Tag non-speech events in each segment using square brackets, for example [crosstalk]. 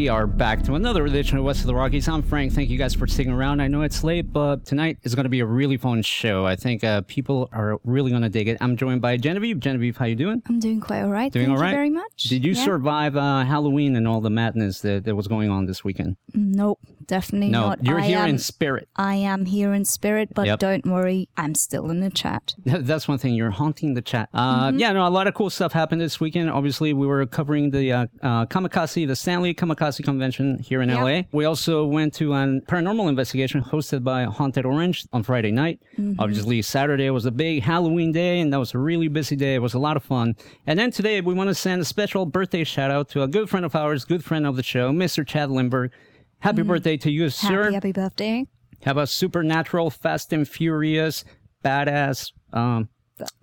We are back to another edition of West of the Rockies. I'm Frank. Thank you guys for sticking around. I know it's late, but tonight is going to be a really fun show. I think uh, people are really going to dig it. I'm joined by Genevieve. Genevieve, how you doing? I'm doing quite all right. Doing Thank all right? you very much. Did you Yeah. survive uh, Halloween and all the madness that, that was going on this weekend? Nope, definitely No, not. you're I here am, in spirit. I am here in spirit, but Yep. don't worry, I'm still in the chat. [laughs] That's one thing. You're haunting the chat. Uh, Mm-hmm. Yeah, no, a lot of cool stuff happened this weekend. Obviously, we were covering the uh, uh, Comikaze, the Stanley Comikaze Convention here in Yeah. LA. We also went to an paranormal investigation hosted by Haunted Orange on Friday night. Mm-hmm. Obviously, Saturday was a big Halloween day, and that was a really busy day. It was a lot of fun. And then today, we want to send a special birthday shout out to a good friend of ours, good friend of the show, Mr. Chad Lindberg. Happy birthday to you, sir. Happy, happy birthday. Have a supernatural, fast and furious, badass um,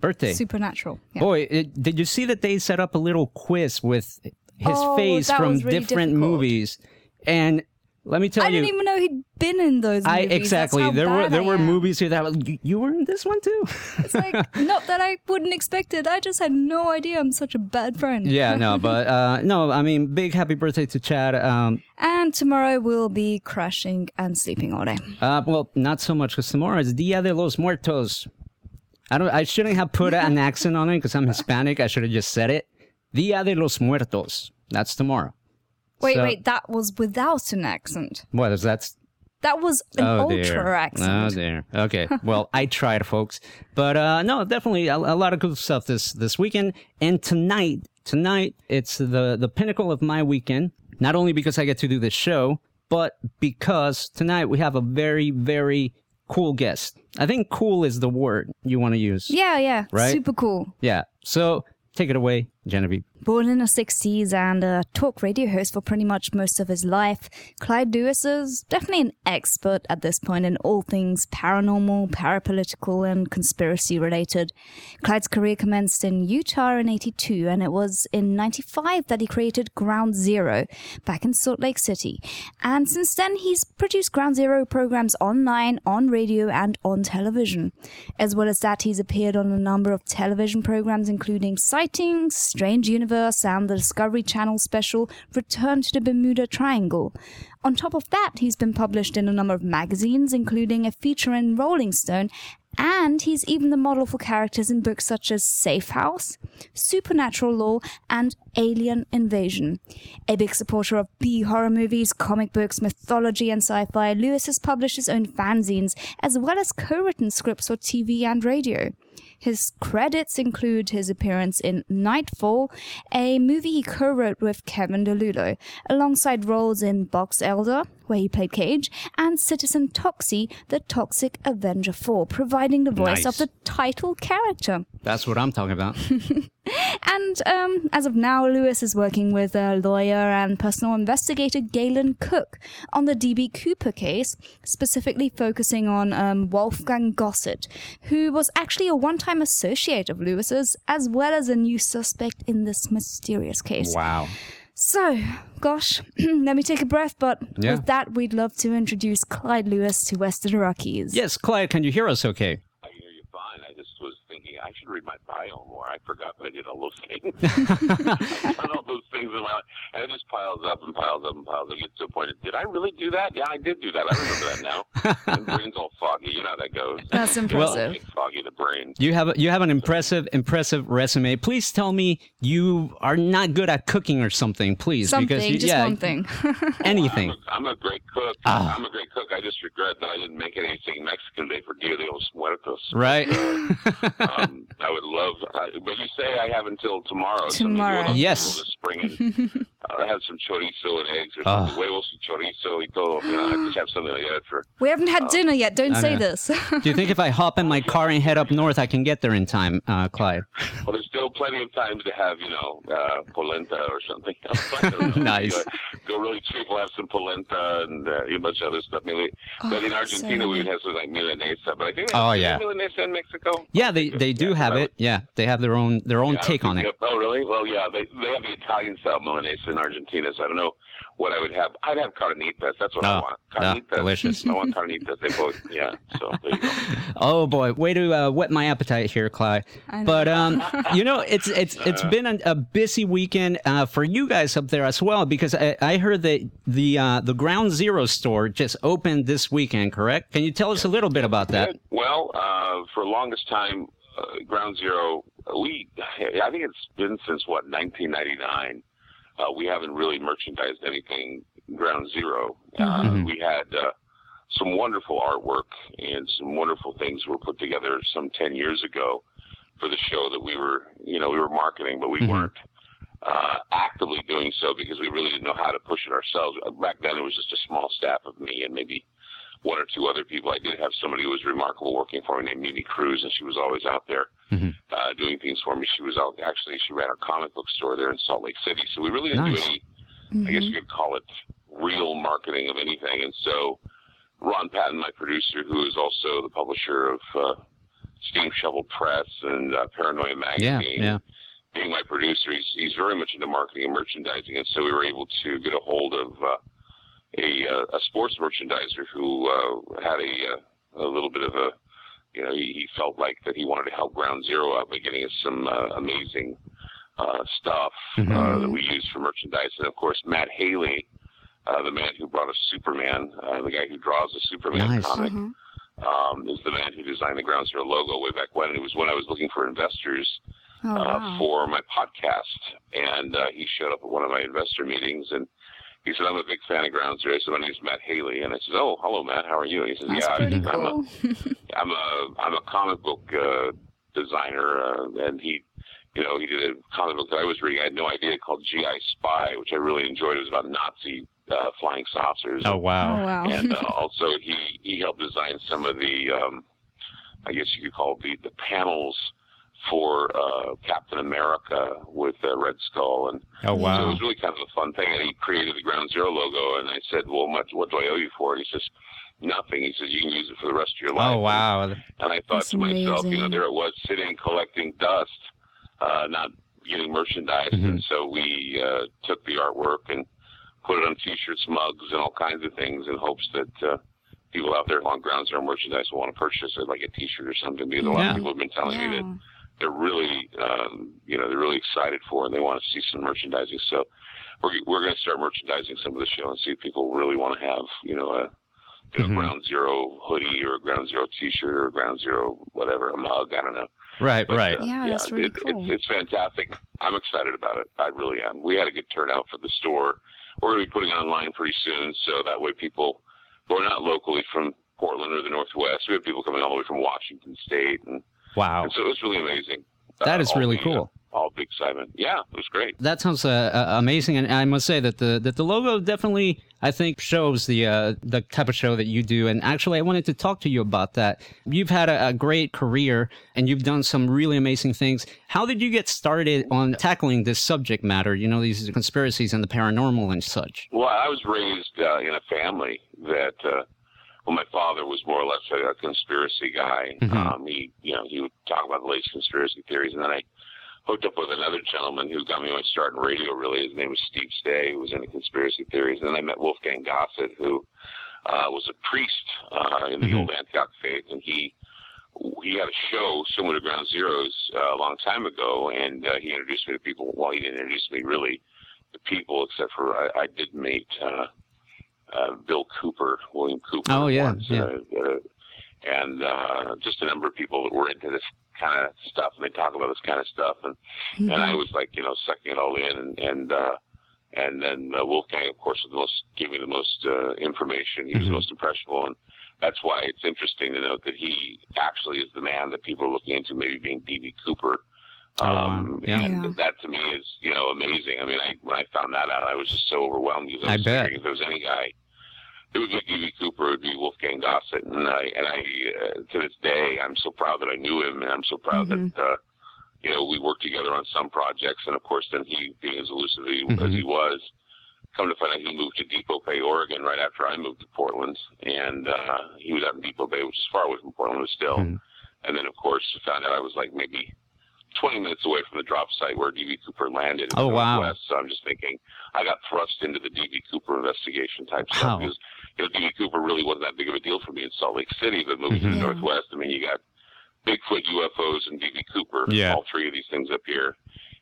birthday. Supernatural. Yeah. Boy, it, did you see that they set up a little quiz with his Oh, face from really different difficult. movies? And let me tell I you, I didn't even know he'd been in those I movies. That's exactly there were there I were am. movies here that was, you were in this one too. It's like, [laughs] not that I wouldn't expect it. I just had no idea I'm such a bad friend. yeah, no, [laughs] but uh, no, I mean, big happy birthday to Chad. Um, And tomorrow we'll be crashing and sleeping all day. uh, well, not so much because tomorrow is Dia de los Muertos. I don't. I shouldn't have put an [laughs] accent on it because I'm Hispanic. I should have just said it. Dia de los Muertos. That's tomorrow. Wait, So- wait, that was without an accent. What is that? That was an oh ultra dear. accent. Oh dear. Okay. [laughs] Well, I tried, folks, but uh, no, definitely a, a lot of good stuff this this weekend and tonight. Tonight, it's the the pinnacle of my weekend. Not only because I get to do this show, but because tonight we have a very very cool guest. I think cool is the word you want to use. Yeah, yeah. Right? Super cool. Yeah. So take it away, Genevieve. Born in the 60s and a talk radio host for pretty much most of his life, Clyde Lewis is definitely an expert at this point in all things paranormal, parapolitical, and conspiracy related. Clyde's career commenced in Utah in 82, and it was in 95 that he created Ground Zero back in Salt Lake City. And since then, he's produced Ground Zero programs online, on radio, and on television. As well as that, he's appeared on a number of television programs, including Sightings, Strange Universe, and the Discovery Channel special Return to the Bermuda Triangle. On top of that, he's been published in a number of magazines, including a feature in Rolling Stone, and he's even the model for characters in books such as Safe House, Supernatural Law, and Alien Invasion. A big supporter of B horror movies, comic books, mythology, and sci fi, Lewis has published his own fanzines as well as co written scripts for TV and radio. His credits include his appearance in Nightfall, a movie he co wrote with Kevin DeLulo, alongside roles in Box Elder, where he played Cage, and Citizen Toxie, the Toxic Avenger 4, providing the voice Nice. of the title character. That's what I'm talking about. [laughs] And um, as of now, Lewis is working with a lawyer and personal investigator Galen Cook on the DB Cooper case, specifically focusing on um, Wolfgang Gossett, who was actually a one time associate of Lewis's, as well as a new suspect in this mysterious case. wow. So, gosh, [clears throat] let me take a breath, but Yeah. with that, we'd love to introduce Clyde Lewis to Western Rockies. Yes, Clyde, can you hear us? Okay. I hear you fine. I just was I should read my bio more. I forgot that I did all those things. [laughs] I've done all those things in my life, and it just piles up and piles up and piles up. Get to a point. of, Did I really do that? Yeah, I did do that. I remember that now. and [laughs] brain's all foggy. You know how that goes. That's impressive. Make foggy the brain. You have a, you have an impressive impressive resume. Please tell me you are not good at cooking or something, please, Something, because you, just yeah, one thing. [laughs] anything. I'm a, I'm a great cook. Ah. I'm a great cook. I just regret that I didn't make anything Mexican Day for Dia de los Muertos. Right? Um, [laughs] I would love, uh, but you say I have until tomorrow. Tomorrow. we'll- Yes. We'll spring it and [laughs] uh, have some chorizo and eggs or Ah. something. Huevos y chorizo y todo. You know, I just have something like that for. We haven't had dinner yet. Don't I say know. this. Do you think if I hop in my car and head up north, I can get there in time, uh, Clyde? Well, there's still plenty of time to have, you know, uh, polenta or something. [laughs] I. Nice. You, uh, go really cheap. We'll have some polenta and uh, a bunch of other stuff. Maybe. but in Oh, Argentina, so we would have something like milanesa. But I think Oh, yeah. milanesa in Mexico. Yeah, they, they do Yeah, have I it. Yeah, they have their own their own Yeah, take on think- it. Oh, really? Well, yeah, they they have the Italian style milanesa in Argentina, so I don't know what I would have. I'd have carnitas. That's what I Oh, want. ah, Carnitas. delicious. I want carnitas. They both, yeah. So there you go. [laughs] Oh boy, way to uh, whet my appetite here, Clyde. But um, [laughs] you know, it's it's it's been a, a busy weekend uh, for you guys up there as well because I, I heard that the uh, the Ground Zero store just opened this weekend. Correct? Can you tell us a little bit about that? Good. Well, uh, for longest time, uh, Ground Zero, we, I think it's been since what, 1999. Uh, we haven't really merchandised anything Ground Zero. Uh, Mhm. we had uh, some wonderful artwork and some wonderful things were put together some 10 years ago for the show that we were, you know, we were marketing, but we Mhm. weren't uh, actively doing so because we really didn't know how to push it ourselves. Back then, it was just a small staff of me and maybe one or two other people. I did have somebody who was remarkable working for me named Mimi Cruz, and she was always out there Mhm. uh, doing things for me. She was out actually. She ran our comic book store there in Salt Lake City. So we really didn't Nice. do any. I guess you could call it real marketing of anything. And so Ron Patton, my producer, who is also the publisher of uh, Steam Shovel Press and uh, Paranoia Yeah, Magazine, yeah. being my producer, he's, he's very much into marketing and merchandising, and so we were able to get a hold of uh, a, uh, a sports merchandiser who uh, had a, uh, a little bit of a, you know, he, he felt like that he wanted to help Ground Zero out by getting us some uh, amazing uh, stuff uh, Mhm. that we use for merchandise, and of course Matt Haley, uh, the man who brought us Superman, uh, the guy who draws the Superman Nice. comic Mhm. um, is the man who designed the Ground Zero logo way back when. It was when I was looking for investors Oh, uh, wow. for my podcast, and uh, he showed up at one of my investor meetings, and he said, "I'm a big fan of Ground Zero." I said, "My name's Matt Haley," and I said, "Oh, hello, Matt. How are you?" And he says, That's "Yeah, pretty I'm cool. a [laughs] I'm a I'm a comic book uh, designer," uh, and he. You know, he did a comic book that I was reading. I had no idea called GI Spy, which I really enjoyed. It was about Nazi uh, flying saucers. Oh wow. oh, wow. wow. and uh, [laughs] also he he helped design some of the um, I guess you could call it the the panels for uh, Captain America with uh, Red Skull, and Oh so it was really kind of a fun thing. And he created the Ground Zero logo, and I said, "Well, much what do I owe you for it?" He says, "Nothing." He says, "You can use it for the rest of your life." Oh wow. And I thought That's to myself, you know, there it was sitting collecting dust, uh, not getting merchandise. Mhm. And so we uh, took the artwork and put it on T-shirts, mugs, and all kinds of things in hopes that uh, people out there on Ground Zero merchandise will want to purchase it, like a T-shirt or something. Because a lot Yeah. of people have been telling me that Yeah. They're really, um, you know, they're really excited for it and they want to see some merchandising. So we're we're going to start merchandising some of the show and see if people really want to have, you know, a you know, Mhm. Ground Zero hoodie or a Ground Zero T-shirt or a Ground Zero whatever, a mug. I don't know. Right, But, right. uh, Yeah, that's really it, cool. It's, it's fantastic. I'm excited about it. I really am. We had a good turnout for the store. We're going to be putting it online pretty soon, so that way people who are not locally from Portland or the Northwest, we have people coming all the way from Washington State, and, Wow. and so it was really amazing. That Uh, is really the, cool. Uh, all the excitement. Yeah, it was great. That sounds uh, uh, amazing, and I must say that the that the logo definitely, I think, shows the uh, the type of show that you do. And actually, I wanted to talk to you about that. You've had a, a great career, and you've done some really amazing things. How did you get started on tackling this subject matter? You know, these conspiracies and the paranormal and such. Well, I was raised uh, in a family that, uh, well, my father was more or less a, a conspiracy guy. Mhm. Um, he, you know, he would talk about the latest conspiracy theories, and then I hooked up with another gentleman who got me my start in radio. Really, his name was Steve Stay, who was into conspiracy theories. And then I met Wolfgang Gossett, who uh, was a priest uh, in the Mhm. old Antioch faith, and he he had a show similar to Ground Zeroes uh, a long time ago, and uh, he introduced me to people. Well, he didn't introduce me really to people, except for I, I did meet uh, uh, Bill Cooper, William Cooper. Oh, yeah, once, yeah. Uh, and uh, just a number of people that were into this kind of stuff, and they talk about this kind of stuff, and and I was like, you know, sucking it all in, and and uh, and then uh, Wolfgang, of course, was the most gave me the most uh, information. He was Mhm. the most impressionable, and that's why it's interesting to note that he actually is the man that people are looking into, maybe being D.B. Cooper. Oh, wow. Um, Yeah. and that to me is, you know, amazing. I mean, I, when I found that out, I was just so overwhelmed because I I was bet. figuring if there was any guy who would be D.B. Cooper, it would be Wolfgang Gossett. And I, and I, uh, to this day, I'm so proud that I knew him, and I'm so proud Mhm. that, uh, you know, we worked together on some projects, and of course, then he, being as elusive as he, as he was, come to find out he moved to Depoe Bay, Oregon, right after I moved to Portland, and uh, he was out in Depoe Bay, which is far away from Portland, but still. Mhm. And then, of course, found out I was like maybe 20 minutes away from the drop site where DB Cooper landed. in Oh, the wow. Northwest. So I'm just thinking, I got thrust into the DB Cooper investigation type Wow. stuff because you know DB Cooper really wasn't that big of a deal for me in Salt Lake City, but moving to Mhm. the Northwest, I mean, you got Bigfoot, UFOs, and DB Cooper. Yeah. All three of these things up here.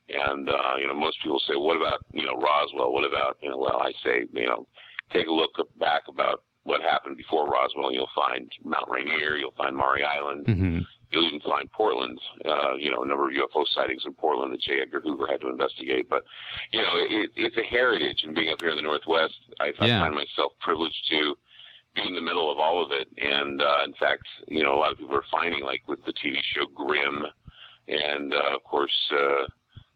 And uh, you know, most people say, "What about you know Roswell? What about you know?" Well, I say, you know, take a look back about what happened before Roswell. You'll find Mount Rainier. You'll find Maury Island. Mhm. You'll even find Portland. Uh, you know, a number of UFO sightings in Portland that J. Edgar Hoover had to investigate. But you know, it, it's a heritage, and being up here in the Northwest, I, I Yeah. find myself privileged to be in the middle of all of it. And uh, in fact, you know, a lot of people are finding, like with the TV show Grimm, and uh, of course, uh,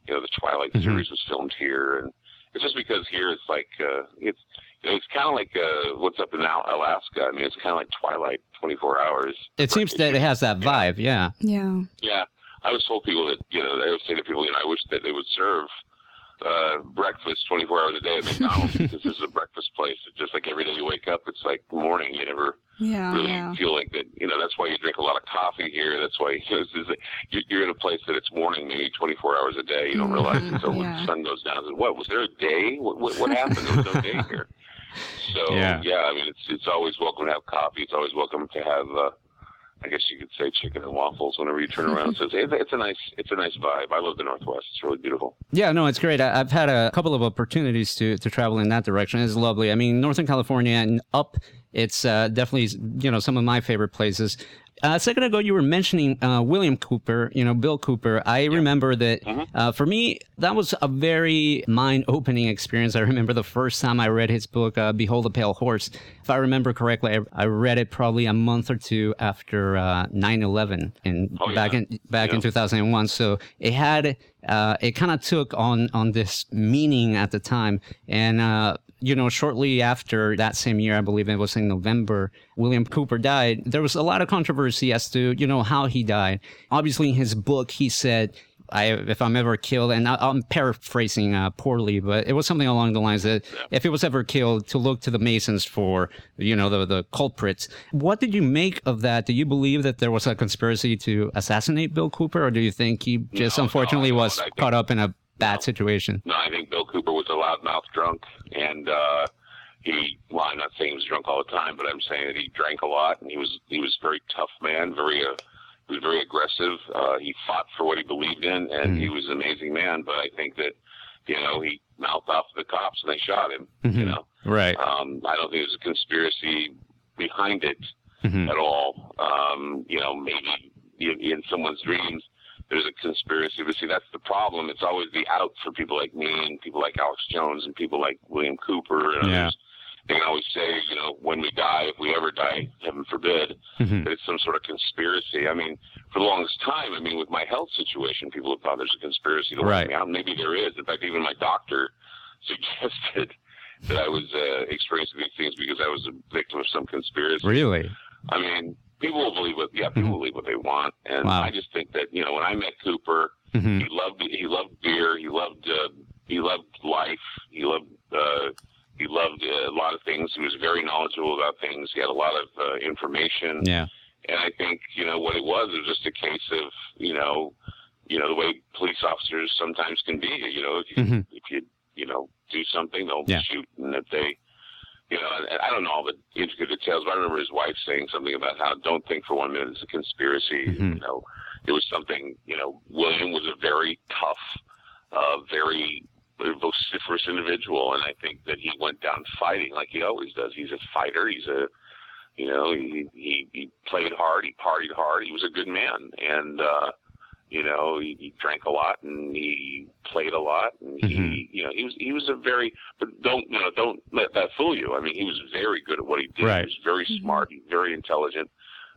you know, the Twilight Mhm. series was filmed here, and it's just because here it's like uh, it's you know, it's kind of like uh, what's up in Al- Alaska. I mean, it's kind of like Twilight, 24 hours. It seems that it has that vibe. Yeah. Yeah. Yeah, I was told people that you know I would say to people, you know, I wish that they would serve uh, breakfast 24 hours a day at McDonald's [laughs] because this is a breakfast place. It's just like every day you wake up, it's like morning. You never Yeah. really Yeah. feel like that. You know, that's why you drink a lot of coffee here. That's why [laughs] you know, it's, it's, you- you're in a place that it's morning, maybe 24 hours a day. You don't realize Mhm, until [laughs] yeah. the sun goes down. What was there a day? What, what, what happened? There was no day here. So Yeah. yeah. I mean, it's it's always welcome to have coffee. It's always welcome to have. Uh, I guess you could say chicken and waffles whenever you turn around. [laughs] So it's, it's, a nice, it's a nice vibe. I love the Northwest. It's really beautiful. Yeah, no, it's great. I, I've had a couple of opportunities to, to travel in that direction. It's lovely. I mean, Northern California and up, it's uh, definitely, you know, some of my favorite places. Uh, a second ago, you were mentioning uh, William Cooper, you know, Bill Cooper. I remember that uh, for me, that was a very mind opening experience. I remember the first time I read his book, uh, Behold the Pale Horse. If I remember correctly, I, I read it probably a month or two after uh, 9 11 in, Oh, yeah. back, in, back in 2001. So it had, uh, it kind of took on, on this meaning at the time. And, uh, you know, shortly after that same year, I believe it was in November, William Cooper died. There was a lot of controversy as to, you know, how he died. Obviously, in his book, he said, I, if I'm ever killed, and I, I'm paraphrasing uh, poorly, but it was something along the lines that if it was ever killed, to look to the Masons for, you know, the, the culprits. What did you make of that? Do you believe that there was a conspiracy to assassinate Bill Cooper, or do you think he just No, no, unfortunately I was don't. I think- caught up in a bad situation? No, I think Bill Cooper was a loudmouth drunk, and uh, he. Well, I'm not saying he was drunk all the time, but I'm saying that he drank a lot, and he was he was a very tough man, very uh, he was very aggressive. Uh, he fought for what he believed in, and he was an amazing man. But I think that you know he mouthed off to the cops, and they shot him. You Mhm. know, Right. um, I don't think there's a conspiracy behind it Mhm. at all. Um, you know, maybe in, in someone's dreams there's a conspiracy, but see, that's the problem. It's always the out for people like me and people like Alex Jones and people like William Cooper and Yeah. others. They can always say, you know, when we die, if we ever die, heaven forbid, Mhm. that it's some sort of conspiracy. I mean, for the longest time, I mean, with my health situation, people have thought there's a conspiracy to Right. let me out. Maybe there is. In fact, even my doctor [laughs] suggested that I was uh, experiencing these things because I was a victim of some conspiracy. Really? I mean, people will believe what yeah, people Mhm. believe what they want, and Wow. I just think that you know when I met Cooper, Mhm. he loved he loved beer, he loved uh, he loved life, he loved uh, he loved uh, a lot of things. He was very knowledgeable about things. He had a lot of uh, information, Yeah. and I think you know what it was. It was just a case of you know, you know the way police officers sometimes can be. You know, if you Mhm. if you you know do something, they'll Yeah. shoot, and if they you know, and I don't know all the intricate details, but I remember his wife saying something about how don't think for one minute it's a conspiracy. Mhm. You know, it was something. You know, William was a very tough, uh, very vociferous individual, and I think that he went down fighting like he always does. He's a fighter. He's a, you know, he he, he played hard. He partied hard. He was a good man, and uh, you know, he, he drank a lot and he played a lot, and he, Mhm. you know, he was he was a very, but don't you know, don't let that fool you. I mean, he was very good at what he did. Right. He was very smart, very intelligent.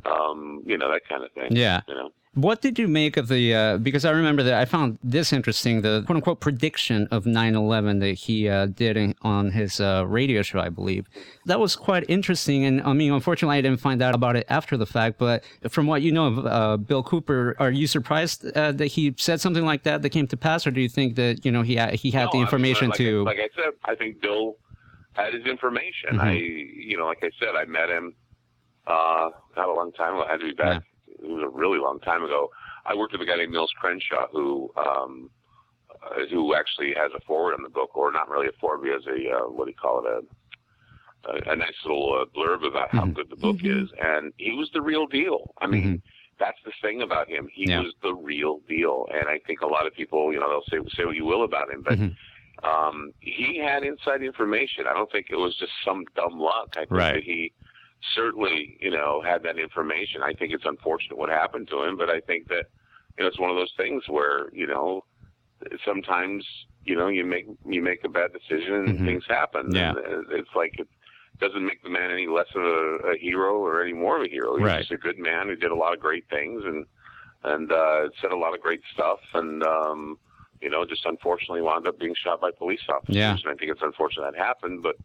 Um, you know, that kind of thing. Yeah. You know. What did you make of the? Uh, because I remember that I found this interesting, the quote unquote prediction of 9/11 that he uh, did in, on his uh, radio show, I believe. That was quite interesting, and I mean, unfortunately, I didn't find out about it after the fact. But from what you know of uh, Bill Cooper, are you surprised uh, that he said something like that that came to pass, or do you think that you know he he had No, the I mean, information like, to? Like I said, I think Bill had his information. Mhm. I, you know, like I said, I met him uh, not a long time ago. I had to be back. It was a really long time ago. I worked with a guy named Mills Crenshaw who. Um, uh, who actually has a forward on the book, or not really a forward, but he has a uh, what do you call it, a a, a nice little uh, blurb about how Mhm. good the book is, and he was the real deal. I mean, Mhm. that's the thing about him. He Yeah. was the real deal, and I think a lot of people, you know, they'll say say what you will about him, but Mhm. um, he had inside information. I don't think it was just some dumb luck. I think Right. that he certainly, you know, had that information. I think it's unfortunate what happened to him, but I think that you know it's one of those things where you know sometimes you know you make you make a bad decision and Mhm. things happen. Yeah. And it's like it doesn't make the man any less of a, a hero or any more of a hero. He's Right. just a good man who did a lot of great things and and uh, said a lot of great stuff and. um you know, just unfortunately wound up being shot by police officers. Yeah. And I think it's unfortunate that happened, but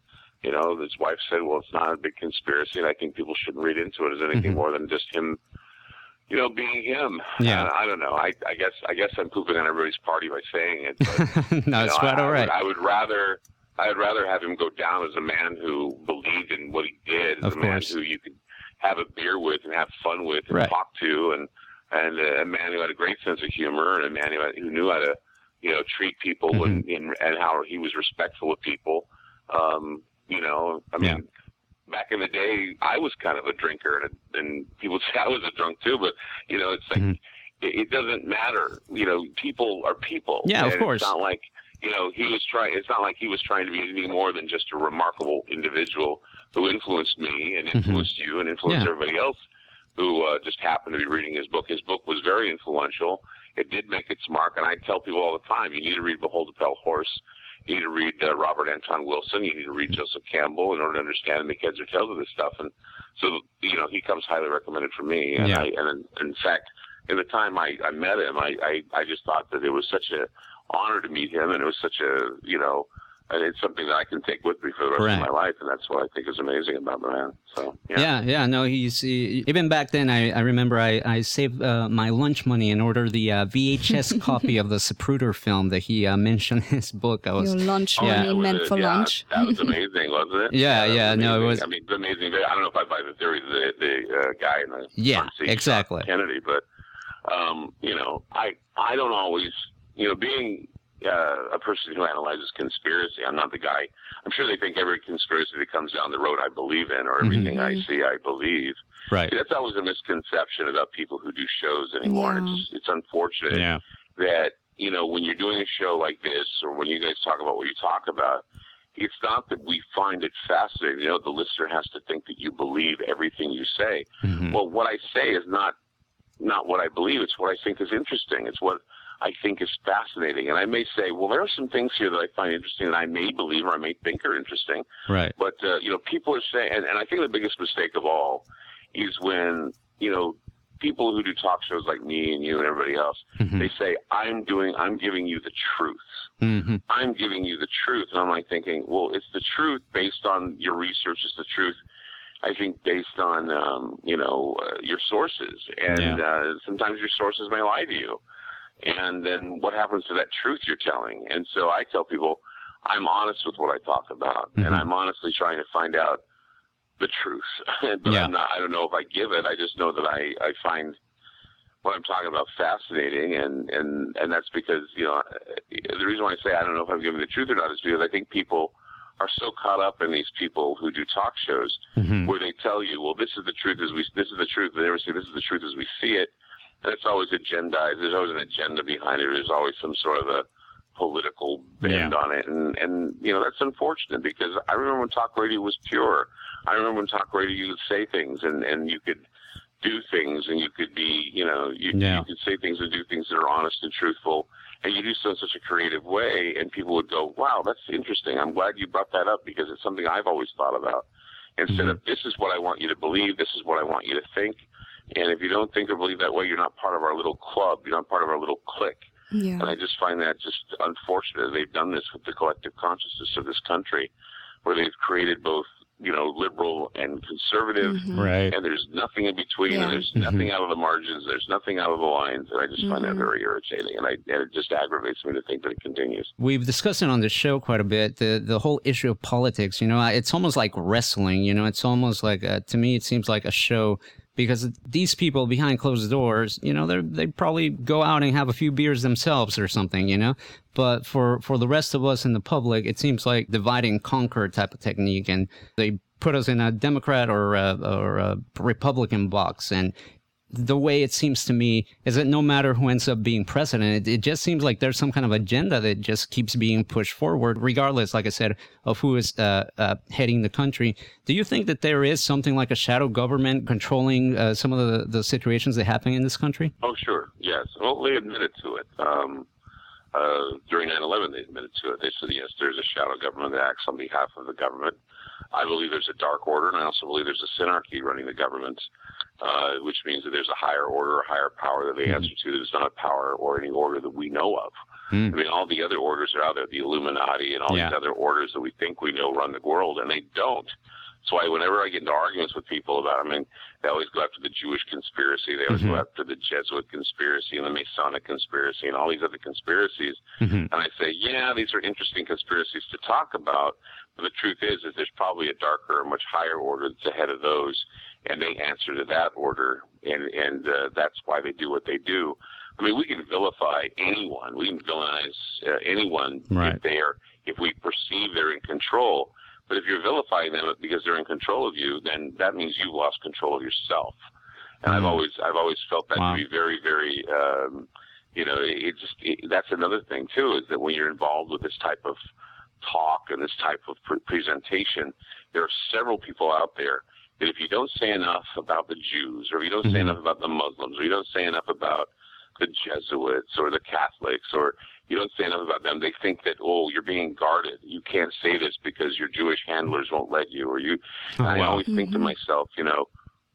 you know, his wife said, "Well, it's not a big conspiracy, and I think people shouldn't read into it as anything Mhm. more than just him, you know, being him." Yeah. Uh, I don't know. I, I guess I guess I'm pooping on everybody's party by saying it. But, [laughs] no, it's know, quite I, all I right. would, I would rather. I'd rather have him go down as a man who believed in what he did, as Of a man course. who you could have a beer with and have fun with and Right. talk to, and and a man who had a great sense of humor and a man who, had, who knew how to, you know, treat people Mm-hmm. and, and and how he was respectful of people. Um, you know, I mean, back in the day, I was kind of a drinker, and, and people [laughs] say I was a drunk too. But you know, it's like Mhm. it, it doesn't matter. You know, people are people. Yeah, of course. It's not like you know he was trying. It's not like he was trying to be anything more than just a remarkable individual who influenced me and influenced you and influenced Mm-hmm. Yeah. everybody else who uh, just happened to be reading his book. His book was very influential. It did make its mark, and I tell people all the time: you need to read Behold the Pale Horse. You need to read uh, Robert Anton Wilson. You need to read Joseph Campbell in order to understand heads or tails of this stuff. And so, you know, he comes highly recommended for me. And, Yeah. I, and in, in fact, in the time I, I met him, I, I, I just thought that it was such a honor to meet him, and it was such a, you know, and it's something that I can take with me for the rest Right. of my life, and that's what I think is amazing about the man. So, yeah. Yeah, yeah, no, he's he, even back then. I, I remember I I saved uh, my lunch money and ordered the uh, VHS [laughs] copy of the Zapruder film that he uh, mentioned in his book. I was Your lunch Yeah. money That was meant for yeah, lunch. That was [laughs] amazing, wasn't it? Yeah, that yeah, no, it was- I mean, it's amazing. I don't know if I buy the theory that the, the uh, guy in the Yeah, seat exactly. Kennedy, but um, you know, I I don't always, you know, being uh, a person who analyzes conspiracy, I'm not the guy. I'm sure they think every conspiracy that comes down the road I believe in, or everything I see I believe. right. See, that's always a misconception about people who do shows anymore. Yeah. It's it's unfortunate Yeah, that you know when you're doing a show like this or when you guys talk about what you talk about it's not that we find it fascinating you know the listener has to think that you believe everything you say Mhm. well what i say is not not what i believe it's what i think is interesting it's what i think is fascinating and i may say well there are some things here that i find interesting that i may believe or i may think are interesting right. but uh, you know, people are saying, and, and I think the biggest mistake of all is when you know people who do talk shows like me and you and everybody else, Mhm. they say, "I'm doing, I'm giving you the truth. hmm I'm giving you the truth," and I'm like thinking, well, it's the truth based on your research. It's the truth. I think based on um, you know uh, your sources, and uh, sometimes your sources may lie to you. And then what happens to that truth you're telling? And so I tell people, I'm honest with what I talk about, Mhm. and I'm honestly trying to find out the truth. [laughs] but Yeah. I'm not, I don't know if I give it. I just know that I, I find what I'm talking about fascinating, and, and, and that's because, you know, the reason why I say I don't know if I'm giving the truth or not is because I think people are so caught up in these people who do talk shows hmm where they tell you, well, this is the truth as we, this is the truth. They never say this is the truth as we see it. And it's always agendized. There's always an agenda behind it. There's always some sort of a political bend Yeah. on it. And, and, you know, that's unfortunate because I remember when talk radio was pure. I remember when talk radio you could say things and, and you could do things and you could be, you know, you, Yeah. you could say things and do things that are honest and truthful. And you do so in such a creative way, and people would go, "Wow, that's interesting. I'm glad you brought that up because it's something I've always thought about." Instead Mhm. of "This is what I want you to believe. This is what I want you to think." And if you don't think or believe that way, you're not part of our little club. You're not part of our little clique. Yeah. And I just find that just unfortunate. that They've done this with the collective consciousness of this country, where they've created both, you know, liberal and conservative, Right. and there's nothing in between, Yeah. and there's nothing out of the margins, there's nothing out of the lines, and I just find that very irritating, and, I, and it just aggravates me to think that it continues. We've discussed it on the show quite a bit. The the whole issue of politics. You know, it's almost like wrestling. You know, it's almost like uh to me, it seems like a show because these people behind closed doors, you know, they they probably go out and have a few beers themselves or something. You know, but for for the rest of us in the public, it seems like divide and conquer type of technique, and they put us in a Democrat or a, or a Republican box, and the way it seems to me is that no matter who ends up being president, it, it just seems like there's some kind of agenda that just keeps being pushed forward, regardless, like I said, of who is uh, uh, heading the country. Do you think that there is something like a shadow government controlling uh, some of the, the situations that happen in this country? Oh, sure, yes. Well, they admitted to it. Um, uh, during 9/11, they admitted to it. They said, yes, there's a shadow government that acts on behalf of the government. I believe there's a dark order, and I also believe there's a synarchy running the government, uh, which means that there's a higher order, a higher power that they hmm. answer to. There's not a power or any order that we know of. Hmm. I mean, all the other orders are out there, the Illuminati and all Yeah. these other orders that we think we know run the world, and they don't. That's why whenever I get into arguments with people about, I mean, they always go after the Jewish conspiracy, they always go mm-hmm. after the Jesuit conspiracy and the Masonic conspiracy and all these other conspiracies. Mm-hmm. And I say, yeah, these are interesting conspiracies to talk about, but the truth is, is there's probably a darker, a much higher order that's ahead of those, and they answer to that order, and and uh, that's why they do what they do. I mean, we can vilify anyone. We can villainize uh, anyone Right. if they are, if we perceive they're in control. But if you're vilifying them because they're in control of you, then that means you've lost control of yourself. And I've always, I've always felt that Wow. to be very, very, um, you know, it it just it, that's another thing too is that when you're involved with this type of talk and this type of pre- presentation, there are several people out there that if you don't say enough about the Jews, or if you don't say mm-hmm. enough about the Muslims, or you don't say enough about the Jesuits or the Catholics, or you don't say enough about them, they think that oh, you're being guarded. You can't say this because your Jewish handlers won't let you, or you. Oh, and I wow. always think to mm-hmm. myself, you know,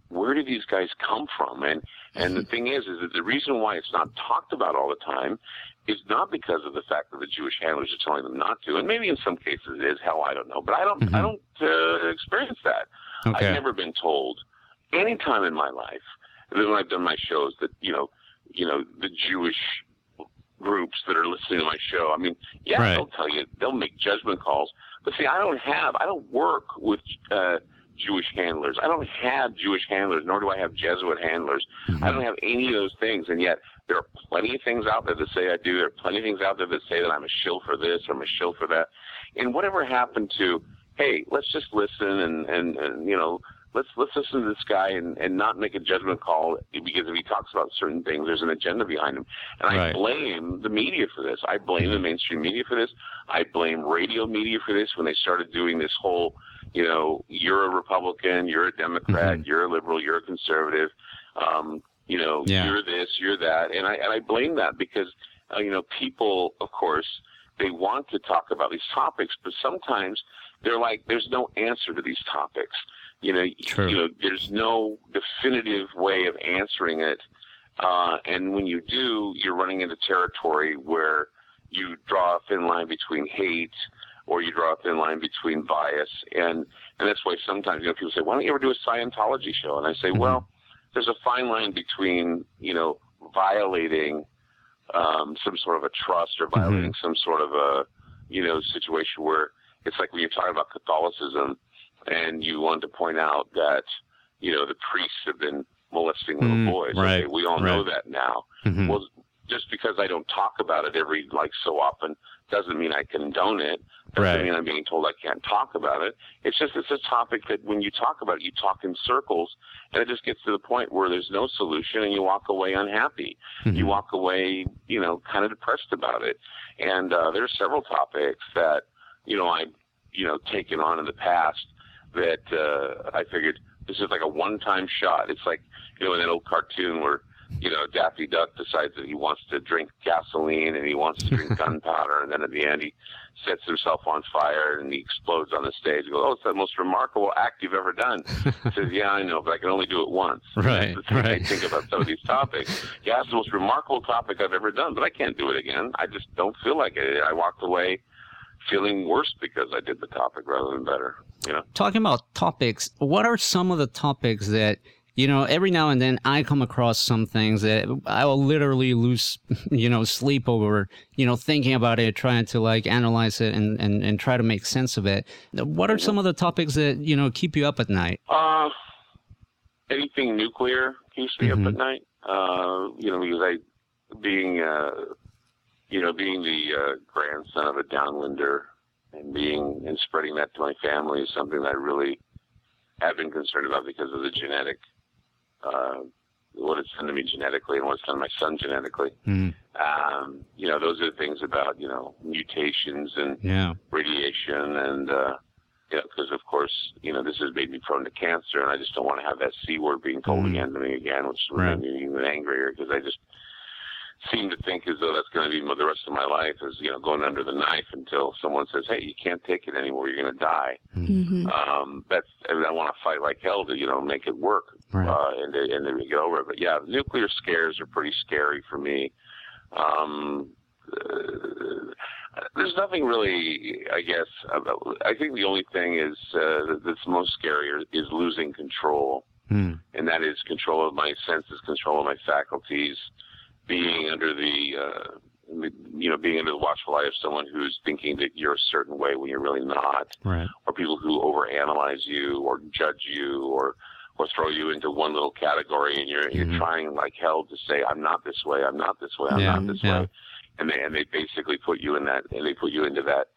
where do these guys come from? And and the mm-hmm. thing is, is that the reason why it's not talked about all the time is not because of the fact that the Jewish handlers are telling them not to, and maybe in some cases it is. Hell, I don't know, but I don't, I don't uh, experience that. Okay. I've never been told any time in my life that when I've done my shows that you know, you know, the Jewish groups that are listening to my show. I mean, yeah, Right. they'll tell you they'll make judgment calls, but see, I don't have, I don't work with. uh Jewish handlers. I don't have Jewish handlers, nor do I have Jesuit handlers. I don't have any of those things, and yet there are plenty of things out there that say I do. There are plenty of things out there that say that I'm a shill for this, or I'm a shill for that. And whatever happened to, hey, let's just listen and and, and you know, let's let's listen to this guy and, and not make a judgment call because if he talks about certain things, there's an agenda behind him. And I blame the media for this. I blame the mainstream media for this. I blame radio media for this when they started doing this whole, you know, you're a Republican, you're a Democrat, you're a liberal, you're a conservative. Um, you know, Yeah. you're this, you're that, and I and I blame that because uh, you know people, of course, they want to talk about these topics, but sometimes they're like, there's no answer to these topics. You know, True. you know, there's no definitive way of answering it, uh, and when you do, you're running into territory where you draw a thin line between hate or you draw a thin line between bias and and that's why sometimes you know people say why don't you ever do a scientology show and i say well there's a fine line between you know violating um, some sort of a trust or violating some sort of a you know situation where it's like when you're talking about Catholicism and you want to point out that you know the priests have been molesting little Mm, boys. right, Okay, we all know that now. Mhm. Well, just because I don't talk about it every like so often doesn't mean I condone it. Doesn't Right. mean I'm being told I can't talk about it. It's just it's a topic that when you talk about it, you talk in circles, and it just gets to the point where there's no solution, and you walk away unhappy. You walk away, you know, kind of depressed about it. And uh, there are several topics that you know I've you know taken on in the past that uh, I figured this is like a one-time shot. It's like you know in that old cartoon where you know, Daffy Duck decides that he wants to drink gasoline and he wants to drink [laughs] gunpowder, and then at the end he sets himself on fire and he explodes on the stage. He goes, "Oh, it's the most remarkable act you've ever done." He says, [laughs] "Yeah, I know, but I can only do it once." Right, That's the thing I right. think about some of these topics. Yeah, it's the most remarkable topic I've ever done, but I can't do it again. I just don't feel like it. I walked away feeling worse because I did the topic rather than better. You know. talking about topics, what are some of the topics that you know every now and then I come across some things that I will literally lose [laughs] you know sleep over you know thinking about it, trying to like analyze it and and, and try to make sense of it. What are some of the topics that you know keep you up at night? Uh, anything nuclear keeps me Mhm. up at night. Uh, you know, because I, being, uh, you know, being the uh, grandson of a downwinder and being and spreading that to my family is something that I really have been concerned about because of the genetic, uh, what it's done to me genetically and what's done to my son genetically. Mm, Um, you know, those are the things about you know mutations and yeah, radiation and uh you know because of course you know this has made me prone to cancer and i just don't want to have that c word being told Mhm. again to me again which would Right. make me even angrier because i just seem to think as though that's going to be the rest of my life is you know going under the knife until someone says hey you can't take it anymore you're going to die hmm um that's and i want to fight like hell to you know make it work right. uh, and and to get over it. But yeah, nuclear scares are pretty scary for me. Um, uh, there's nothing really, I guess. About, I think the only thing is uh, that's most scary is losing control, Mm, and that is control of my senses, control of my faculties, being under the. Uh, you know, being under the watchful eye of someone who's thinking that you're a certain way when you're really not right. or people who overanalyze you or judge you or or throw you into one little category and you're Mhm. you're trying like hell to say I'm not this way, I'm not this way, I'm Yeah, not this yeah. way, and they and they basically put you in that and they put you into that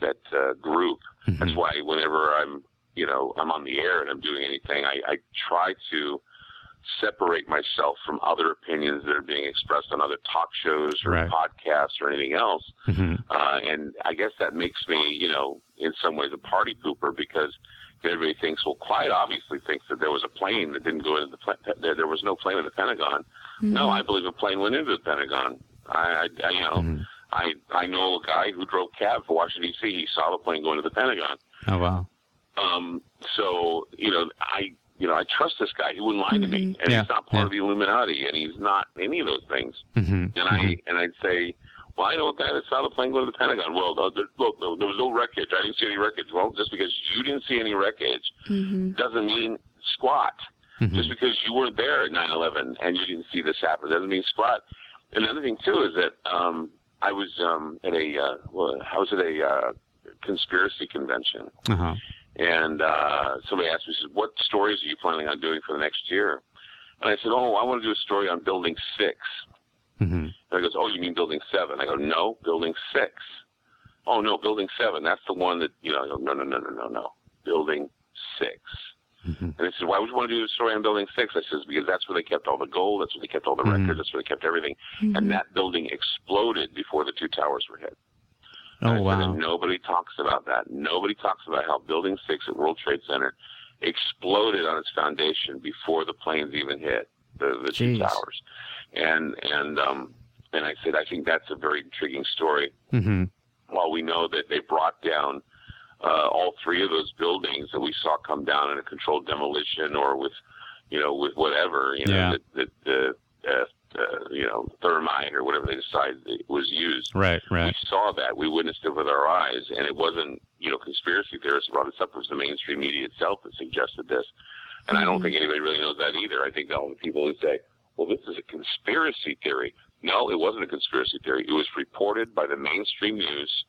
that uh, group. That's Mhm. why whenever I'm you know I'm on the air and I'm doing anything, I, I try to separate myself from other opinions that are being expressed on other talk shows or Right. podcasts or anything else. Mhm. Uh, and I guess that makes me, you know, in some ways a party pooper because everybody thinks, well, Clyde obviously thinks that there was a plane that didn't go into the pla- there. There was no plane in the Pentagon. No, I believe a plane went into the Pentagon. I, I, I you know, Mhm. I I know a guy who drove cab for Washington D.C. He saw the plane go into the Pentagon. Oh wow. Um, so you know, I you know I trust this guy. He wouldn't lie to me, and Yeah, he's not part yeah. of the Illuminati, and he's not any of those things. Mhm, And I and I'd say, well, I know a guy that saw the plane go to the Pentagon. Well, uh, there, look, there there was no wreckage. I didn't see any wreckage. Well, just because you didn't see any wreckage hmm doesn't mean squat. mhm. Just because you weren't there at 9/11 and you didn't see this happen doesn't mean squat. Another thing too is that um, I was um, at a uh, well, I was at a uh, conspiracy convention, Uh-huh. and uh, somebody asked me, said, "What stories are you planning on doing for the next year?" And I said, "Oh, I want to do a story on Building 6. Mhm. And he goes, "Oh, you mean Building 7? I go, "No, Building 6. Oh no, Building 7. That's the one that you know. I go, "No, no, no, no, no, no. Building 6. Mhm. And they said, "Why would you want to do a story on Building 6? I says, "Because that's where they kept all the gold. That's where they kept all the Mhm. records. That's where they kept everything. And that building exploded before the two towers were hit." Oh And I said, wow. and nobody talks about that. Nobody talks about how Building 6 at World Trade Center exploded on its foundation before the planes even hit the, the two towers. And and um and I said, I think that's a very intriguing story. Mhm. While we know that they brought down uh, all three of those buildings that we saw come down in a controlled demolition or with, you know, with whatever, you know, Yeah. that, that the, uh, uh, you know, thermite or whatever they decided it was used. Right, right. We saw that. We witnessed it with our eyes, and it wasn't, you know, conspiracy theorists brought this up. It was the mainstream media itself that suggested this. And I don't think anybody really knows that either. I think all the people who say, well, this is a conspiracy theory. No, it wasn't a conspiracy theory. It was reported by the mainstream news.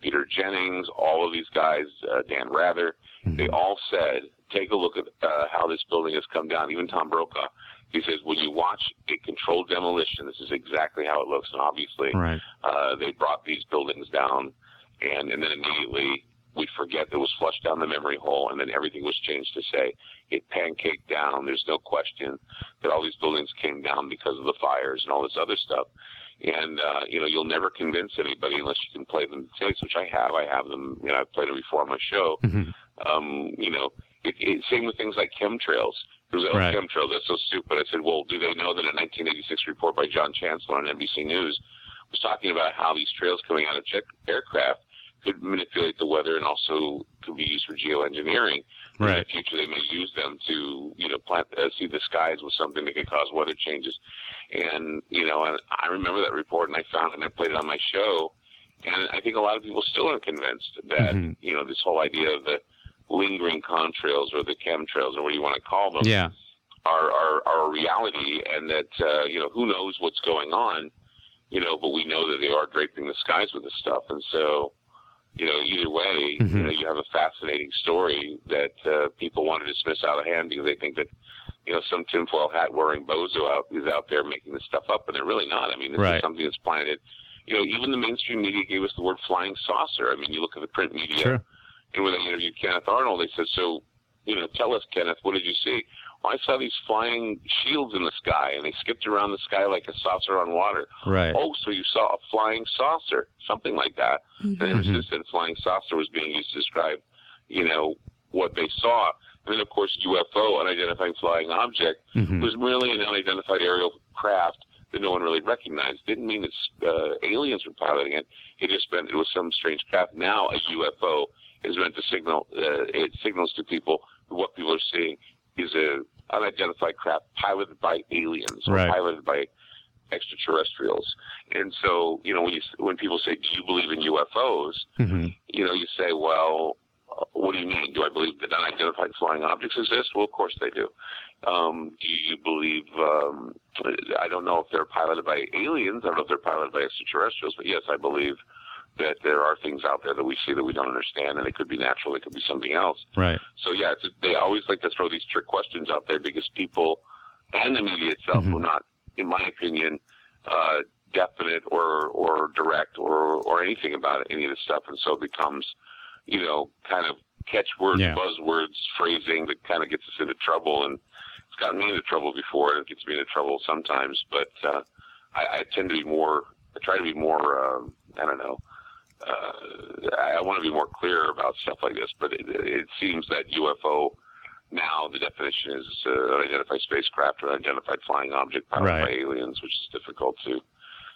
Peter Jennings, all of these guys, uh, Dan Rather, they all said, take a look at uh, how this building has come down. Even Tom Brokaw, he says, when you watch a controlled demolition, this is exactly how it looks. And obviously, Right. uh, they brought these buildings down, and, and then immediately we forget it was flushed down the memory hole, and then everything was changed to say it pancaked down. There's no question that all these buildings came down because of the fires and all this other stuff. And uh, you know, you'll never convince anybody unless you can play them tapes, which I have. I have them. You know, I've played them before on my show. Mhm. Um, you know, it, it, same with things like chemtrails. It was, oh, Right. chemtrails, that's so stupid. I said, well, do they know that a 1986 report by John Chancellor on NBC News was talking about how these trails coming out of jet aircraft could manipulate the weather and also could be used for geoengineering. In the future, they may use them to, you know, plant, uh, see the skies with something that could cause weather changes. And, you know, and I remember that report and I found it and I played it on my show. And I think a lot of people still aren't convinced that, Mhm. you know, this whole idea of the lingering contrails or the chemtrails or what you want to call them Yeah. are, are, are a reality and that, uh, you know, who knows what's going on, you know, but we know that they are draping the skies with this stuff. And so, you know, either way, Mhm. you know, you have a fascinating story that uh, people want to dismiss out of hand because they think that, you know, some tinfoil hat wearing bozo out is out there making this stuff up, and they're really not. I mean, this Right. is something that's planted. You know, even the mainstream media gave us the word flying saucer. I mean, you look at the print media, Sure. and when they interviewed Kenneth Arnold, they said, "So, you know, tell us, Kenneth, what did you see?" I saw these flying shields in the sky, and they skipped around the sky like a saucer on water. Right. Oh, so you saw a flying saucer, something like that. Mm-hmm. And ever Mhm. since then, flying saucer was being used to describe, you know, what they saw. And then, of course, UFO, unidentified flying object, Mhm. was merely an unidentified aerial craft that no one really recognized. Didn't mean that uh, aliens were piloting it. It just meant it was some strange craft. Now, a UFO is meant to signal. Uh, it signals to people what people are seeing is a unidentified craft piloted by aliens or piloted by extraterrestrials. And so, you know, when you when people say, "Do you believe in UFOs?" Mhm. you know, you say, well, what do you mean? Do I believe that unidentified flying objects exist? Well, of course they do. Um, do you believe, um, I don't know if they're piloted by aliens, I don't know if they're piloted by extraterrestrials, but yes, I believe that there are things out there that we see that we don't understand, and it could be natural, it could be something else. Right. So yeah, it's, they always like to throw these trick questions out there because people and the media itself Mhm. were not, in my opinion, uh, definite or or direct or or anything about any of this stuff, and so it becomes, you know, kind of catchwords, Yeah. buzzwords, phrasing that kind of gets us into trouble, and it's gotten me into trouble before, and it gets me into trouble sometimes. But uh, I, I tend to be more, I try to be more, um, I don't know I want to be more clear about stuff like this, but it, it seems that UFO now the definition is uh, unidentified spacecraft or unidentified flying object powered Right. by aliens, which is difficult to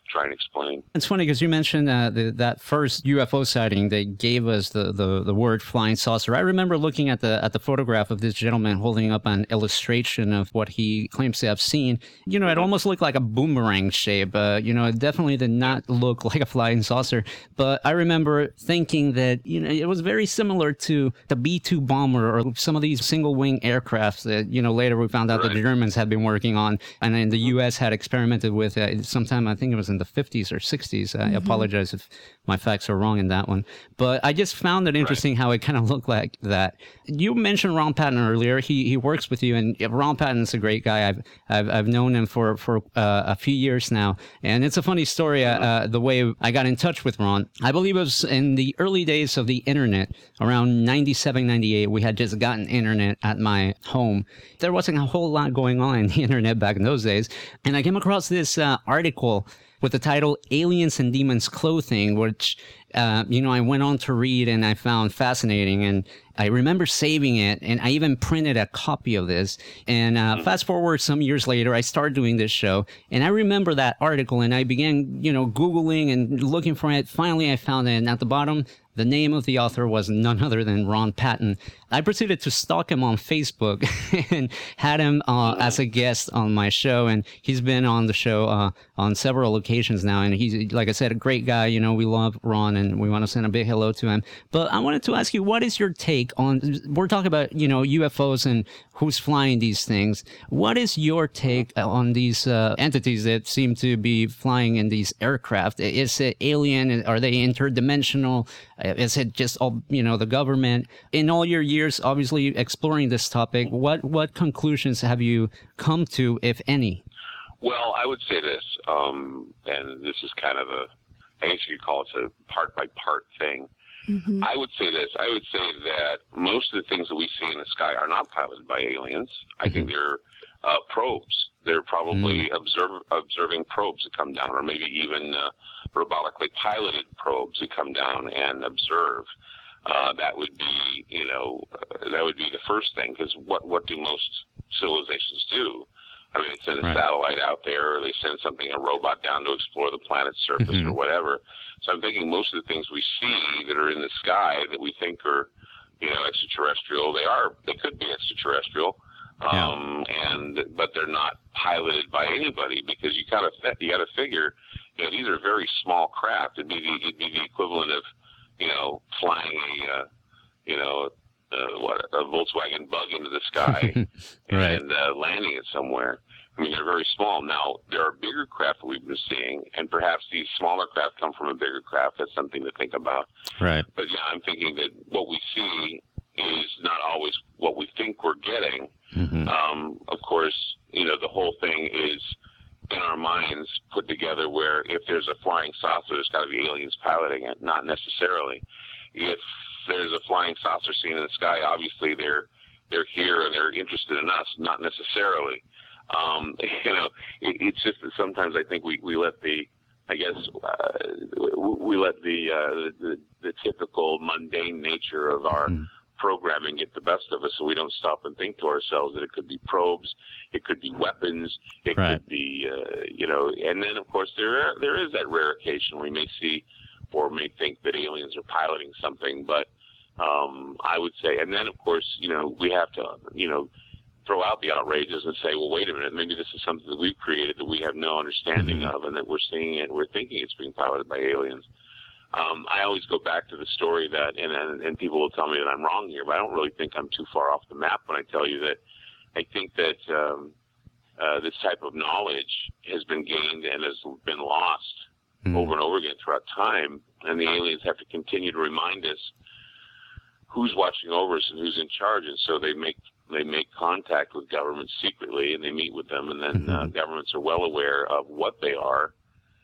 try and explain. It's funny because you mentioned uh, the, that first UFO sighting that gave us the, the, the word flying saucer. I remember looking at the at the photograph of this gentleman holding up an illustration of what he claims to have seen. You know, it almost looked like a boomerang shape. Uh, you know, it definitely did not look like a flying saucer. But I remember thinking that you know it was very similar to the B two bomber or some of these single wing aircrafts that you know later we found out that the Germans had been working on, and then the U.S. had experimented with uh, sometime I think it was in the 50s or 60s. I apologize if my facts are wrong in that one, but I just found it interesting how it kind of looked like that. You mentioned Ron Patton earlier. He he works with you, and Ron Patton's a great guy. I've I've, I've known him for for uh, a few years now, and it's a funny story. Uh, uh, the way I got in touch with Ron, I believe it was in the early days of the internet, around 97, 98. We had just gotten internet at my home. There wasn't a whole lot going on in the [laughs] internet back in those days, and I came across this uh, article with the title Aliens and Demons Clothing, which, uh, you know, I went on to read and I found fascinating. And I remember saving it and I even printed a copy of this. And uh, fast forward some years later, I started doing this show and I remember that article and I began, you know, Googling and looking for it. Finally, I found it. And at the bottom, the name of the author was none other than Ron Patton. I proceeded to stalk him on Facebook [laughs] and had him uh, as a guest on my show. And he's been on the show uh, on several occasions now. And he's, like I said, a great guy. You know, we love Ron and we want to send a big hello to him. But I wanted to ask you, what is your take on, we're talking about, you know, UFOs and who's flying these things. What is your take on these uh, entities that seem to be flying in these aircraft? Is it alien? Are they interdimensional? Uh, Is it just all you know the government? In all your years, obviously exploring this topic, what what conclusions have you come to, if any? Well, I would say this, um, and this is kind of a, I guess you could call it a part by part thing. I would say this. I would say that most of the things that we see in the sky are not piloted by aliens. I think they're uh, probes. They're probably observe, observing probes that come down, or maybe even uh, robotically piloted probes that come down and observe. Uh, that would be, you know, uh, that would be the first thing. Because what what do most civilizations do. I mean, they send a Right. satellite out there, or they send something, a robot down to explore the planet's surface, Mhm. or whatever. So I'm thinking most of the things we see that are in the sky that we think are, you know, extraterrestrial, they are, they could be extraterrestrial. Yeah. Um, and but they're not piloted by anybody because you kind of you got to figure, you know, these are very small craft. It'd be the, it'd be the equivalent of, you know, flying a, uh, you know, uh, what a Volkswagen bug into the sky [laughs] Right. and uh, landing it somewhere. I mean, they're very small. Now, there are bigger craft that we've been seeing, and perhaps these smaller craft come from a bigger craft. That's something to think about. Right. But yeah, I'm thinking that what we see is not always what we think we're getting. hmm Um, of course, you know, the whole thing is in our minds put together where if there's a flying saucer, there's got to be aliens piloting it. Not necessarily. If there's a flying saucer seen in the sky, obviously they're they're here and they're interested in us. Not necessarily. Um, [laughs] you know, it, it's just that sometimes I think we, we let the I guess uh, we let the, uh, the the typical mundane nature of our Mhm. programming get the best of us, so we don't stop and think to ourselves that it could be probes, it could be weapons, it Right. could be uh, you know, and then of course there are, there is that rare occasion we may see or may think that aliens are piloting something, but um, I would say, and then of course you know we have to you know throw out the outrages and say, well, wait a minute, maybe this is something that we've created that we have no understanding Mhm. of, and that we're seeing it, we're thinking it's being piloted by aliens. Um, I always go back to the story that, and, and and people will tell me that I'm wrong here, but I don't really think I'm too far off the map when I tell you that I think that um, uh, this type of knowledge has been gained and has been lost Mhm. over and over again throughout time, and the aliens have to continue to remind us who's watching over us and who's in charge, and so they make they make contact with governments secretly, and they meet with them, and then uh, Mhm. governments are well aware of what they are.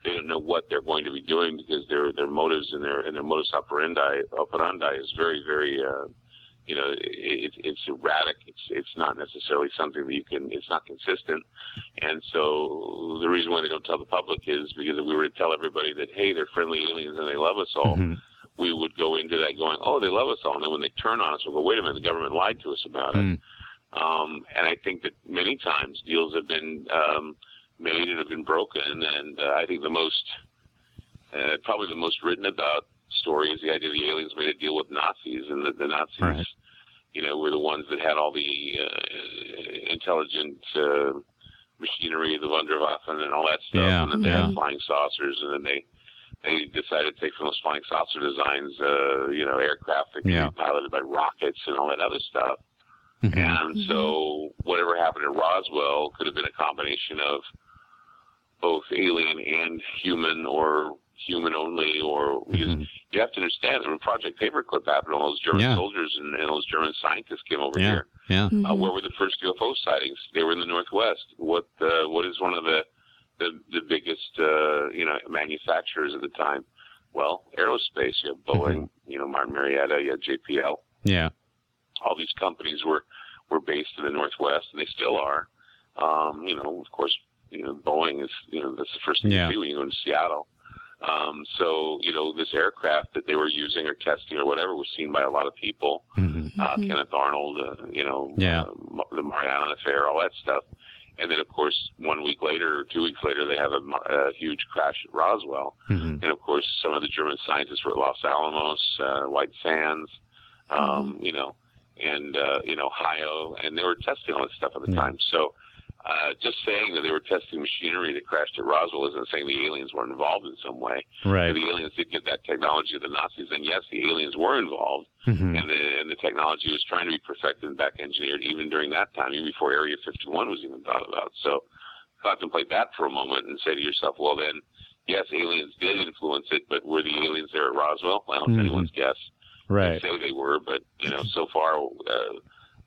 They don't know what they're going to be doing because their their motives and their and their modus operandi operandi is very very uh, you know it, it's erratic. It's it's not necessarily something that you can. It's not consistent, and so the reason why they don't tell the public is because if we were to tell everybody that hey they're friendly aliens and they love us all, Mhm. We would go into that going, oh, they love us all. And then when they turn on us, we'll go, wait a minute, the government lied to us about it. Mm. Um, and I think that many times deals have been um, made and have been broken. And uh, I think the most, uh, probably the most written about story is the idea the aliens made a deal with Nazis, and that the Nazis, Right. you know, were the ones that had all the uh, intelligent uh, machinery, the Wunderwaffen, and all that stuff, Yeah, and then they yeah. had flying saucers, and then they they decided to take from those flying saucer designs, uh, you know, aircraft that could Yeah. be piloted by rockets and all that other stuff. Mhm. And so whatever happened at Roswell could have been a combination of both alien and human or human only or because Mhm. you have to understand that when Project Paperclip happened, all those German Yeah. soldiers and, and those German scientists came over Yeah. here. Yeah. Uh, Mhm. where were the first UFO sightings? They were in the Northwest. What uh, what is one of the the, the biggest uh, you know manufacturers at the time? Well, aerospace. You have Boeing. You know, Martin Marietta. You have JPL. Yeah. All these companies were were based in the Northwest, and they still are. Um, you know, of course, you know Boeing is you know that's the first thing Yeah. you see when you go to Seattle. Um, so you know this aircraft that they were using or testing or whatever was seen by a lot of people Mhm. uh, Mhm. Kenneth Arnold, uh, you know, Yeah. uh, the Mariana Affair, all that stuff. And then, of course, one week later or two weeks later, they have a, a huge crash at Roswell. Mhm. And of course, some of the German scientists were at Los Alamos, uh, White Sands, um, you know, and uh, in Ohio, and they were testing all this stuff at the time. So, uh, just saying that they were testing machinery that crashed at Roswell isn't saying the aliens weren't involved in some way. Right. The aliens did get that technology of the Nazis, and yes, the aliens were involved Mhm. and the and the technology was trying to be perfected and back engineered even during that time, even before Area 51 was even thought about. So contemplate that for a moment and say to yourself, well then, yes, aliens did influence it, but were the aliens there at Roswell? Well, it's Mhm. anyone's guess. Right. They say they were, but you know, so far uh,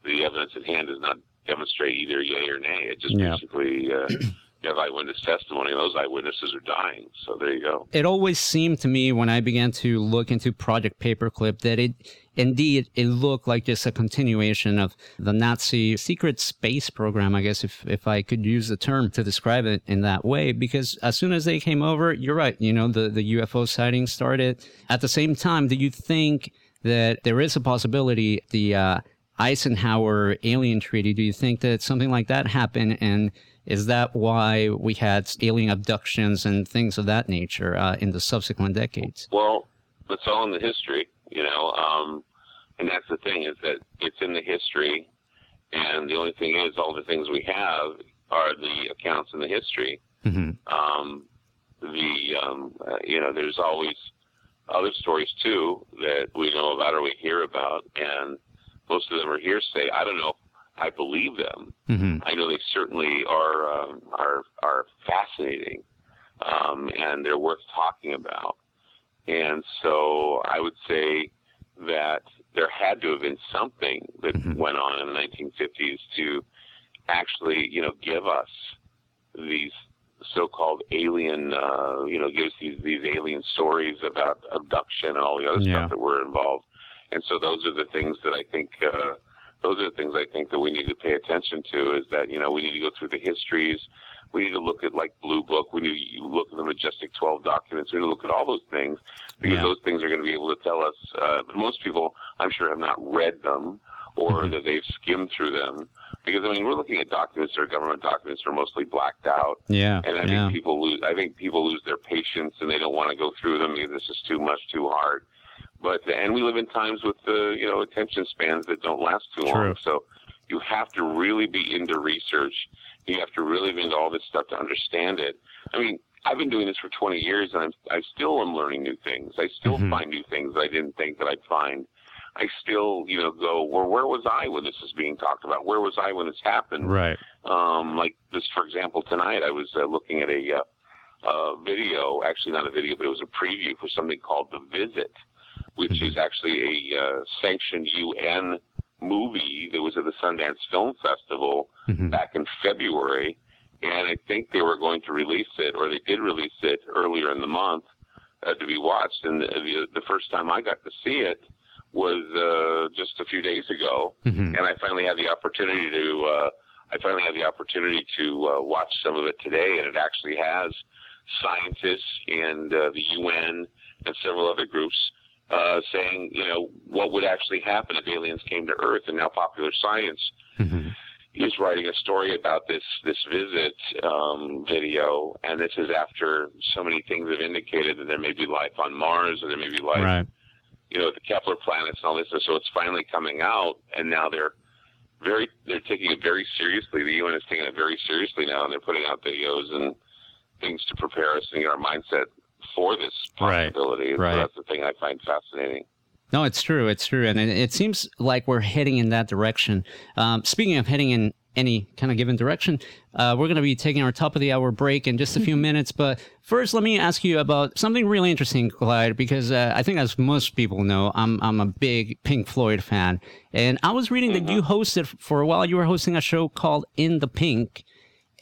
the evidence at hand is not demonstrate either yay or nay. It just Yeah. basically uh, [clears throat] you have eyewitness testimony, those eyewitnesses are dying. So there you go. It always seemed to me when I began to look into Project Paperclip that it indeed it looked like just a continuation of the Nazi secret space program, I guess if if I could use the term to describe it in that way because as soon as they came over, you're right, you know, the the UFO sightings started. At the same time, do you think that there is a possibility the uh Eisenhower alien treaty. Do you think that something like that happened? And is that why we had alien abductions and things of that nature uh, in the subsequent decades? Well, it's all in the history, you know. Um, and that's the thing is that it's in the history, and the only thing is, all the things we have are the accounts in the history. hmm Um, the um, uh, you know, there's always other stories too that we know about or we hear about, and most of them are hearsay. I don't know. if I believe them. hmm I know they certainly are um, are are fascinating, um, and they're worth talking about. And so I would say that there had to have been something that Mhm. went on in the 1950s to actually, you know, give us these so-called alien, uh, you know, give us these these alien stories about abduction and all the other Yeah. stuff that were involved. And so those are the things that I think. Uh, those are the things I think that we need to pay attention to. Is that you know we need to go through the histories. We need to look at like Blue Book. We need to look at the Majestic 12 documents. We need to look at all those things because Yeah. those things are going to be able to tell us. Uh, but most people, I'm sure, have not read them or Mhm. that they've skimmed through them. Because I mean, we're looking at documents that are government documents that are mostly blacked out. Yeah. And I yeah. think people lose. I think people lose their patience, and they don't want to go through them because this is too much, too hard. But and we live in times with the you know attention spans that don't last too True. long. So you have to really be into research. You have to really be into all this stuff to understand it. I mean, I've been doing this for 20 years, and I'm I still am learning new things. I still Mhm. find new things that I didn't think that I'd find. I still, you know, go, well, where was I when this was being talked about? Where was I when this happened? Right. Um, like this, for example, tonight I was uh, looking at a, uh, uh, video, actually not a video, but it was a preview for something called The Visit, which Mhm. is actually a uh, sanctioned UN movie that was at the Sundance Film Festival hmm back in February. And I think they were going to release it, or they did release it earlier in the month uh, to be watched. And the, the, the first time I got to see it was uh, just a few days ago hmm and I finally had the opportunity to uh, I finally had the opportunity to uh, watch some of it today, and it actually has scientists and uh, the UN and several other groups uh, saying, you know, what would actually happen if aliens came to Earth, and now Popular Science hmm is writing a story about this this visit um, video, and this is after so many things have indicated that there may be life on Mars, or there may be life Right. you know, the Kepler planets and all this. So it's finally coming out, and now they're very they're taking it very seriously. The UN is taking it very seriously now, and they're putting out videos and things to prepare us and get our mindset for this Right, possibility. And right. So that's the thing I find fascinating. No, it's true. It's true, and it, it seems like we're heading in that direction. Um, speaking of heading in any kind of given direction, uh, we're going to be taking our top of the hour break in just a few [laughs] minutes. But first, let me ask you about something really interesting, Clyde, because uh, I think, as most people know, I'm I'm a big Pink Floyd fan, and I was reading that you hosted for a while. You were hosting a show called In the Pink,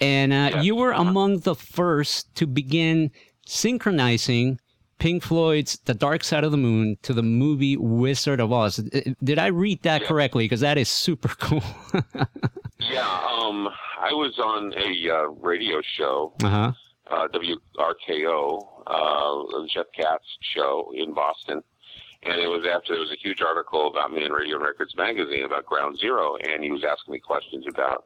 and uh, Yes. you were among the first to begin synchronizing Pink Floyd's The Dark Side of the Moon to the movie Wizard of Oz. Did I read that Yeah. correctly? Because that is super [laughs] cool. Yeah, um, I was on a uh, radio show, uh huh. uh, WRKO, uh, the Jeff Katz show in Boston. And it was after there was a huge article about me in Radio Records magazine about Ground Zero, and he was asking me questions about,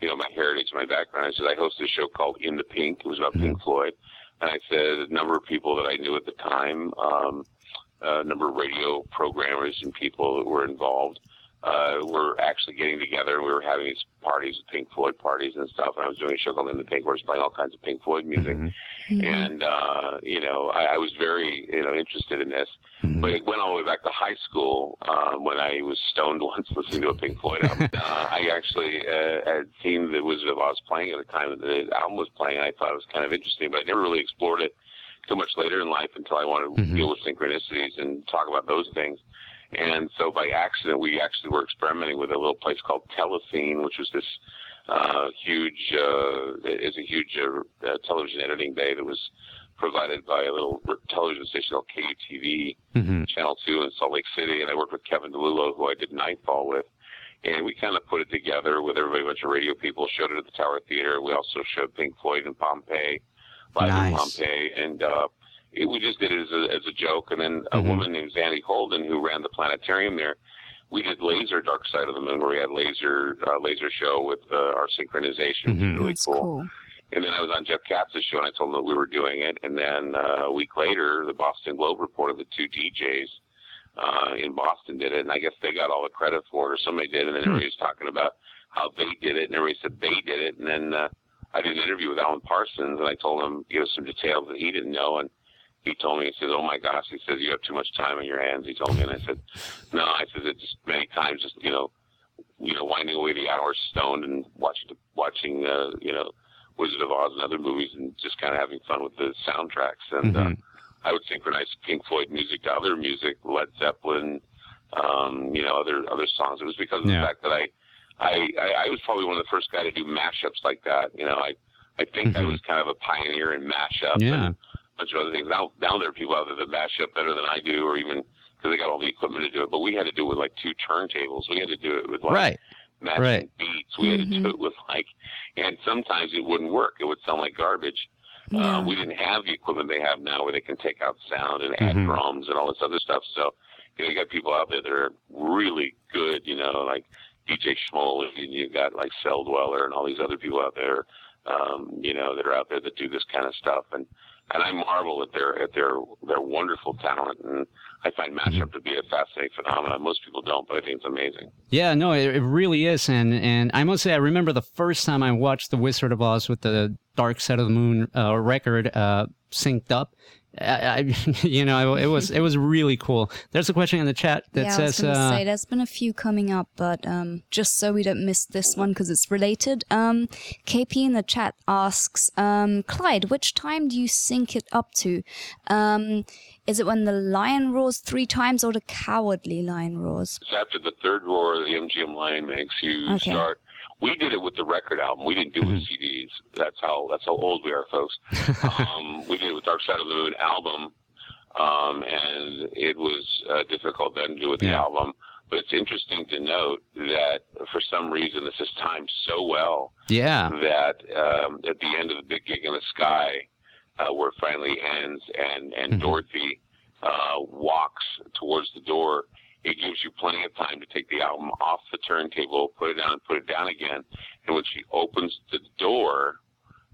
you know, my heritage, my background. I said I hosted a show called In the Pink. It was about Pink Floyd, and I said a number of people that I knew at the time, um, a number of radio programmers and people that were involved, uh, were actually getting together. and We were having these parties, Pink Floyd parties and stuff. And I was doing a show called In the Pink, where I was playing all kinds of Pink Floyd music. And uh, you know, I, I was very you know interested in this. But it went all the way back to high school um, when I was stoned [laughs] once listening to a Pink Floyd album. [laughs] uh, I actually uh, had seen the Wizard of Oz playing at the time that the album was playing. And I thought it was kind of interesting, but I never really explored it too much later in life until I wanted to Mhm. deal with synchronicities and talk about those things. And so by accident, we actually were experimenting with a little place called Telescene, which was this uh, huge, uh, is a huge uh, uh, television editing bay that was provided by a little television station called KUTV, hmm Channel 2 in Salt Lake City. And I worked with Kevin DeLulo, who I did Nightfall with. And we kind of put it together with everybody, a bunch of radio people, showed it at the Tower Theater. We also showed Pink Floyd in Pompeii, live in Nice. Pompeii. And uh, it, we just did it as a, as a joke. And then a Mhm. woman named Zandy Holden, who ran the planetarium there, we did Laser Dark Side of the Moon, where we had Laser uh, Laser Show with uh, our synchronization, which is Mhm. really That's cool. cool. And then I was on Jeff Katz's show, and I told him that we were doing it. And then uh, a week later, the Boston Globe reported the two DJs uh, in Boston did it, and I guess they got all the credit for it, or somebody did. And then Hmm. everybody was talking about how they did it, and everybody said they did it. And then uh, I did an interview with Alan Parsons, and I told him you know some details that he didn't know, and he told me he says, "Oh my gosh," he says, "you have too much time on your hands." He told me, and I said, "No," I said, "It's many times, just you know." You know, winding away the hours stoned and watching, watching, uh, you know, Wizard of Oz and other movies and just kind of having fun with the soundtracks. And Mhm. uh, I would synchronize Pink Floyd music to other music, Led Zeppelin, um, you know, other other songs. It was because of Yeah. the fact that I, I, I, I was probably one of the first guys to do mashups like that. You know, I, I think I Mhm. was kind of a pioneer in mashup Yeah. and bunch of other things. Now, now there are people out there that mash up better than I do, or even because they got all the equipment to do it. But we had to do it with like two turntables. We had to do it with like Right. matching Right. beats. We had to do it with like, and sometimes it wouldn't work. It would sound like garbage. Yeah. Uh, we didn't have the equipment they have now where they can take out sound and add Mhm. drums and all this other stuff. So, you know, you got people out there that are really good, you know, like DJ Schmoll, and you've got like Celldweller and all these other people out there, um, you know, that are out there that do this kind of stuff. And, and I marvel at their, at their, their wonderful talent. And I find mashup to be a fascinating phenomenon. Most people don't, but I think it's amazing. Yeah, no, it, it really is, and and I must say, I remember the first time I watched The Wizard of Oz with the Dark Side of the Moon uh, record uh, synced up. I, I, [laughs] you know, it was it was really cool. There's a question in the chat that yeah, I was says, going to uh, say there's been a few coming up, but um, just so we don't miss this one because it's related. Um, KP in the chat asks, um, Clyde, which time do you sync it up to? Um, is it when the lion roars three times or the cowardly lion roars? It's after the third roar the MGM Lion makes you Okay. start. We did it with the record album. We didn't do it with CDs. That's how that's how old we are, folks. [laughs] um, we did it with Dark Side of the Moon album, um, and it was uh, difficult then to do with the album. But it's interesting to note that for some reason this is timed so well yeah, that um, at the end of the big gig in the sky, uh, where it finally ends, and and Mhm. Dorothy uh, walks towards the door, it gives you plenty of time to take the album off the turntable, put it down, and put it down again. And when she opens the door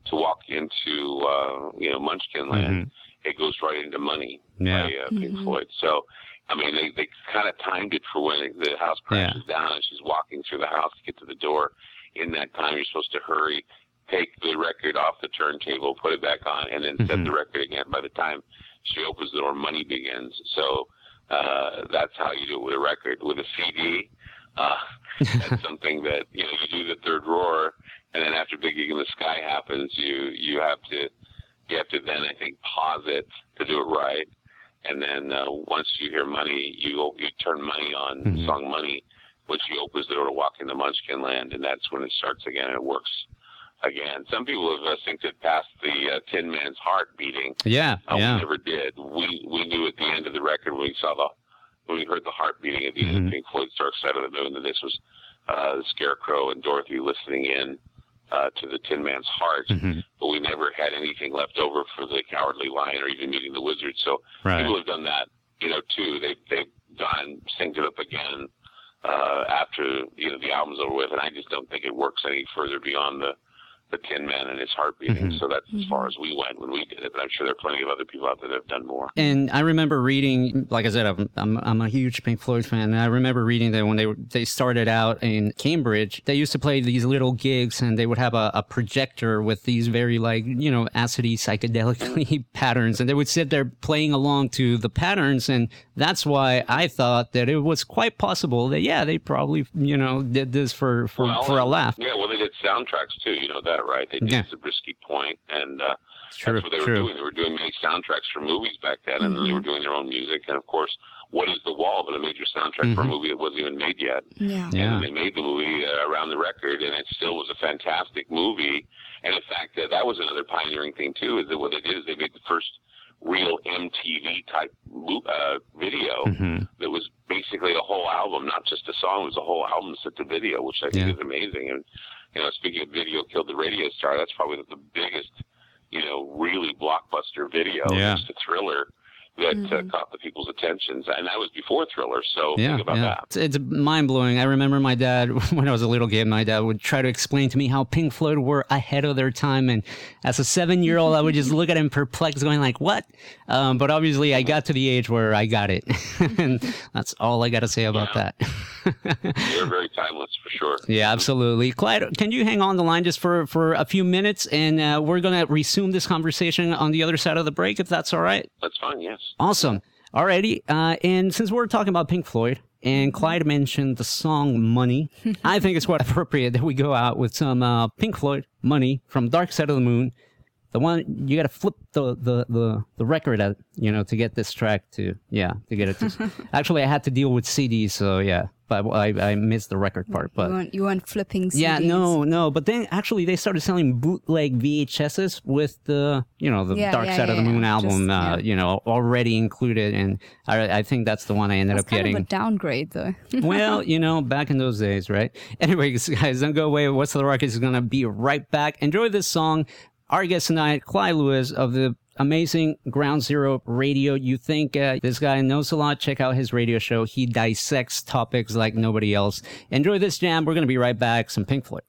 to walk into uh, you know Munchkin Land, it goes right into Money Mm-hmm. yeah, by uh, Pink Mhm. Floyd. So, I mean, they, they kind of timed it for when the house crashes down and she's walking through the house to get to the door. In that time, you're supposed to hurry, take the record off the turntable, put it back on, and then set Mhm. the record again. By the time she opens the door, money begins. So uh, that's how you do it with a record. With a CD, uh, that's [laughs] something that you know you do the third roar, and then after Big Gig in the Sky happens, you you have to you have to then I think pause it to do it right, and then uh, once you hear money, you you turn money on Mhm. song money, when she opens the door to walk into Munchkin Land, and that's when it starts again and it works again. Some people have uh, synced it past the uh, Tin Man's heart beating. yeah, Uh, We never did. We we knew at the end of the record when we saw the when we heard the heart beating at the end Mhm. of Pink Floyd's Dark Side of the Moon that this was uh, the Scarecrow and Dorothy listening in uh, to the Tin Man's heart. Mhm. But we never had anything left over for the Cowardly Lion or even meeting the Wizard. So Right. people have done that, you know, too. They they've gone synced it up again uh, after you know the album's over with, and I just don't think it works any further beyond the the Tin Man and his heart beating. Mhm. So that's as far as we went when we did it. But I'm sure there are plenty of other people out there that have done more. And I remember reading, like I said, I'm, I'm I'm a huge Pink Floyd fan. And I remember reading that when they they started out in Cambridge, they used to play these little gigs, and they would have a, a projector with these very like you know acidy psychedelically [laughs] patterns, and they would sit there playing along to the patterns, and that's why I thought that it was quite possible that yeah, they probably you know did this for for, Well, for a laugh. Yeah, well, they did soundtracks too. You know that, right? They did Yeah. Zabriskie Point, and uh, True, that's what they were doing. They were doing many soundtracks for movies back then, and they were doing their own music. And of course, "What Is the Wall?" but a major soundtrack for a Mhm. movie that wasn't even made yet. Yeah. Yeah. And they made the movie uh, around the record, and it still was a fantastic movie. And in fact, uh, that was another pioneering thing too. Is that what they did is they made the first real MTV type uh, video Mhm. that was basically a whole album, not just a song. It was a whole album set to video, which I think Yeah. is amazing. And you know, speaking of video killed the radio star, that's probably the biggest, you know, really blockbuster video. Yeah. Just a thriller that Mm-hmm. uh, caught the people's attentions, and that was before Thriller. So Yeah, think about yeah. that. It's, it's mind blowing. I remember my dad [laughs] when I was a little kid. My dad would try to explain to me how Pink Floyd were ahead of their time, and as a seven year old, I would just [laughs] look at him perplexed, going like, "What?" Um, but obviously, I got to the age where I got it, [laughs] and that's all I got to say about that. They're very timeless for sure. Yeah, absolutely. Clyde, can you hang on the line just for, for a few minutes and uh, we're going to resume this conversation on the other side of the break, if that's all right? That's fine. Yes. Awesome. Alrighty. Uh, and since we're talking about Pink Floyd and Clyde mentioned the song Money, [laughs] I think it's quite appropriate that we go out with some uh, Pink Floyd Money from Dark Side of the Moon. The one you got to flip the, the, the, the record at, you know, to get this track to, yeah, to get it to. [laughs] actually, I had to deal with CDs, so yeah, but I, I missed the record part. But you, weren't, you weren't flipping CDs. yeah, no, no. But then actually they started selling bootleg VHSs with the, you know, the Yeah, Dark yeah, Side of the Moon yeah. album, Just- uh, yeah. you know, already included. And I, I think that's the one I ended That's up kind getting. of a downgrade, though. [laughs] well, you know, back in those days, right? [laughs] Anyways, guys, don't go away. West of the Rockies is going to be right back. Enjoy this song. Our guest tonight, Clyde Lewis of the amazing Ground Zero Radio. You think uh, this guy knows a lot? Check out his radio show. He dissects topics like nobody else. Enjoy this jam. We're going to be right back. Some Pink Floyd.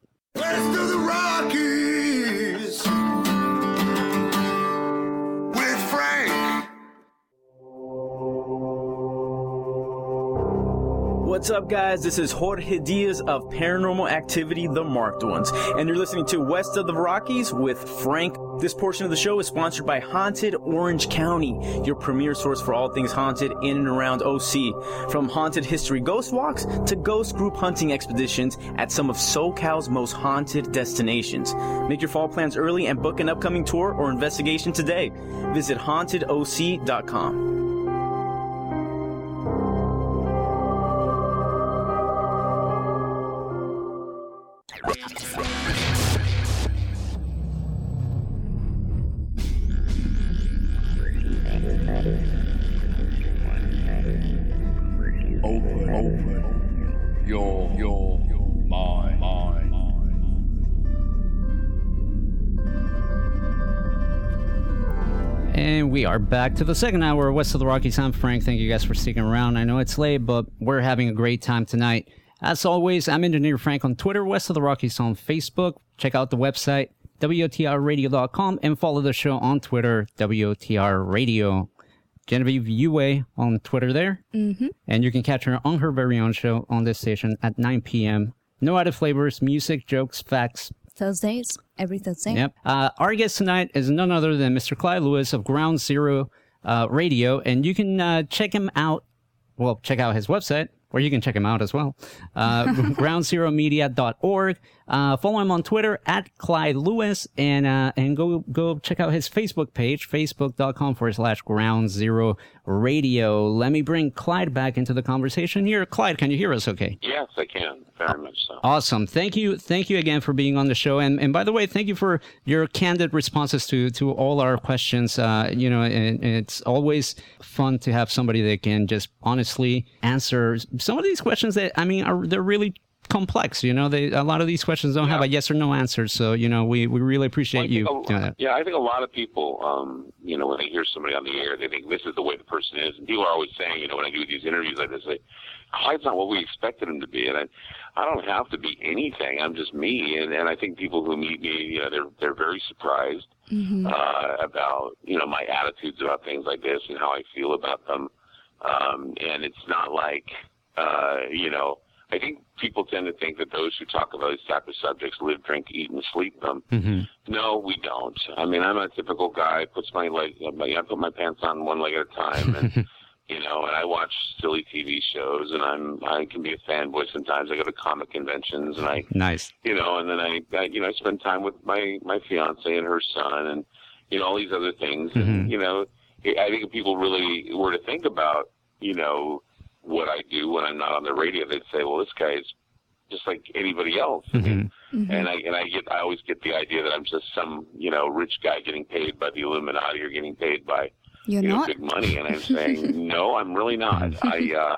What's up, guys? This is Jorge Diaz of Paranormal Activity The Marked Ones, and you're listening to West of the Rockies with Frank. This portion of the show is sponsored by Haunted Orange County, your premier source for all things haunted in and around OC. From haunted history ghost walks to ghost group hunting expeditions at some of SoCal's most haunted destinations. Make your fall plans early and book an upcoming tour or investigation today. Visit hauntedoc.com. Open, open your your mind. And we are back to the second hour of West of the Rockies. I'm Frank. Thank you guys for sticking around. I know it's late, but we're having a great time tonight. As always, I'm Engineer Frank on Twitter, West of the Rockies on Facebook. Check out the website, WOTRradio.com, and follow the show on Twitter, WOTR Radio. Genevieve Yue on Twitter there. Mm-hmm. And you can catch her on her very own show on this station at 9 p.m. No added flavors, music, jokes, facts, Thursdays, every Thursday. Yep. Uh, our guest tonight is none other than Mr. Clyde Lewis of Ground Zero uh, Radio, and you can uh, check him out. Well, check out his website, or you can check him out as well. Uh, [laughs] groundzeromedia.org. Uh, follow him on Twitter at Clyde Lewis, and uh, and go go check out his Facebook page, facebook.com forward slash Ground Zero Radio. Let me bring Clyde back into the conversation here. Clyde, can you hear us? Okay. Yes, I can. Very much so. Awesome. Thank you. Thank you again for being on the show. And and by the way, thank you for your candid responses to to all our questions. Uh, you know, and, and it's always fun to have somebody that can just honestly answer some of these questions that I mean are they're really complex. You know, they a lot of these questions don't have a yes or no answer. So you know, we we really appreciate Well, you a- doing that. Yeah, I think a lot of people, um, you know, when they hear somebody on the air, they think this is the way the person is. And people are always saying, you know, when I do these interviews like this, they, Clyde's not what we expected him to be. And I, I don't have to be anything. I'm just me. And, and I think people who meet me, you know, they're they're very surprised uh, about, you know, my attitudes about things like this and how I feel about them. Um, and it's not like, uh, you know, I think people tend to think that those who talk about these type of subjects live, drink, eat, and sleep them. Mm-hmm. No, we don't. I mean, I'm a typical guy. Puts my leg, uh, I put my pants on one leg at a time, and [laughs] you know, and I watch silly TV shows, and I'm I can be a fanboy sometimes. I go to comic conventions, and I, Nice. you know, and then I, I you know, I spend time with my my fiance and her son, and you know, all these other things, and mm-hmm. you know, I think if people really were to think about, you know, what I do when I'm not on the radio, they'd say, well, this guy's just like anybody else. Mm-hmm. I mean, mm-hmm. and I and I get I always get the idea that I'm just some you know rich guy getting paid by the Illuminati or getting paid by You're you know not? big money, and I'm saying [laughs] no, I'm really not. Mm-hmm. I uh,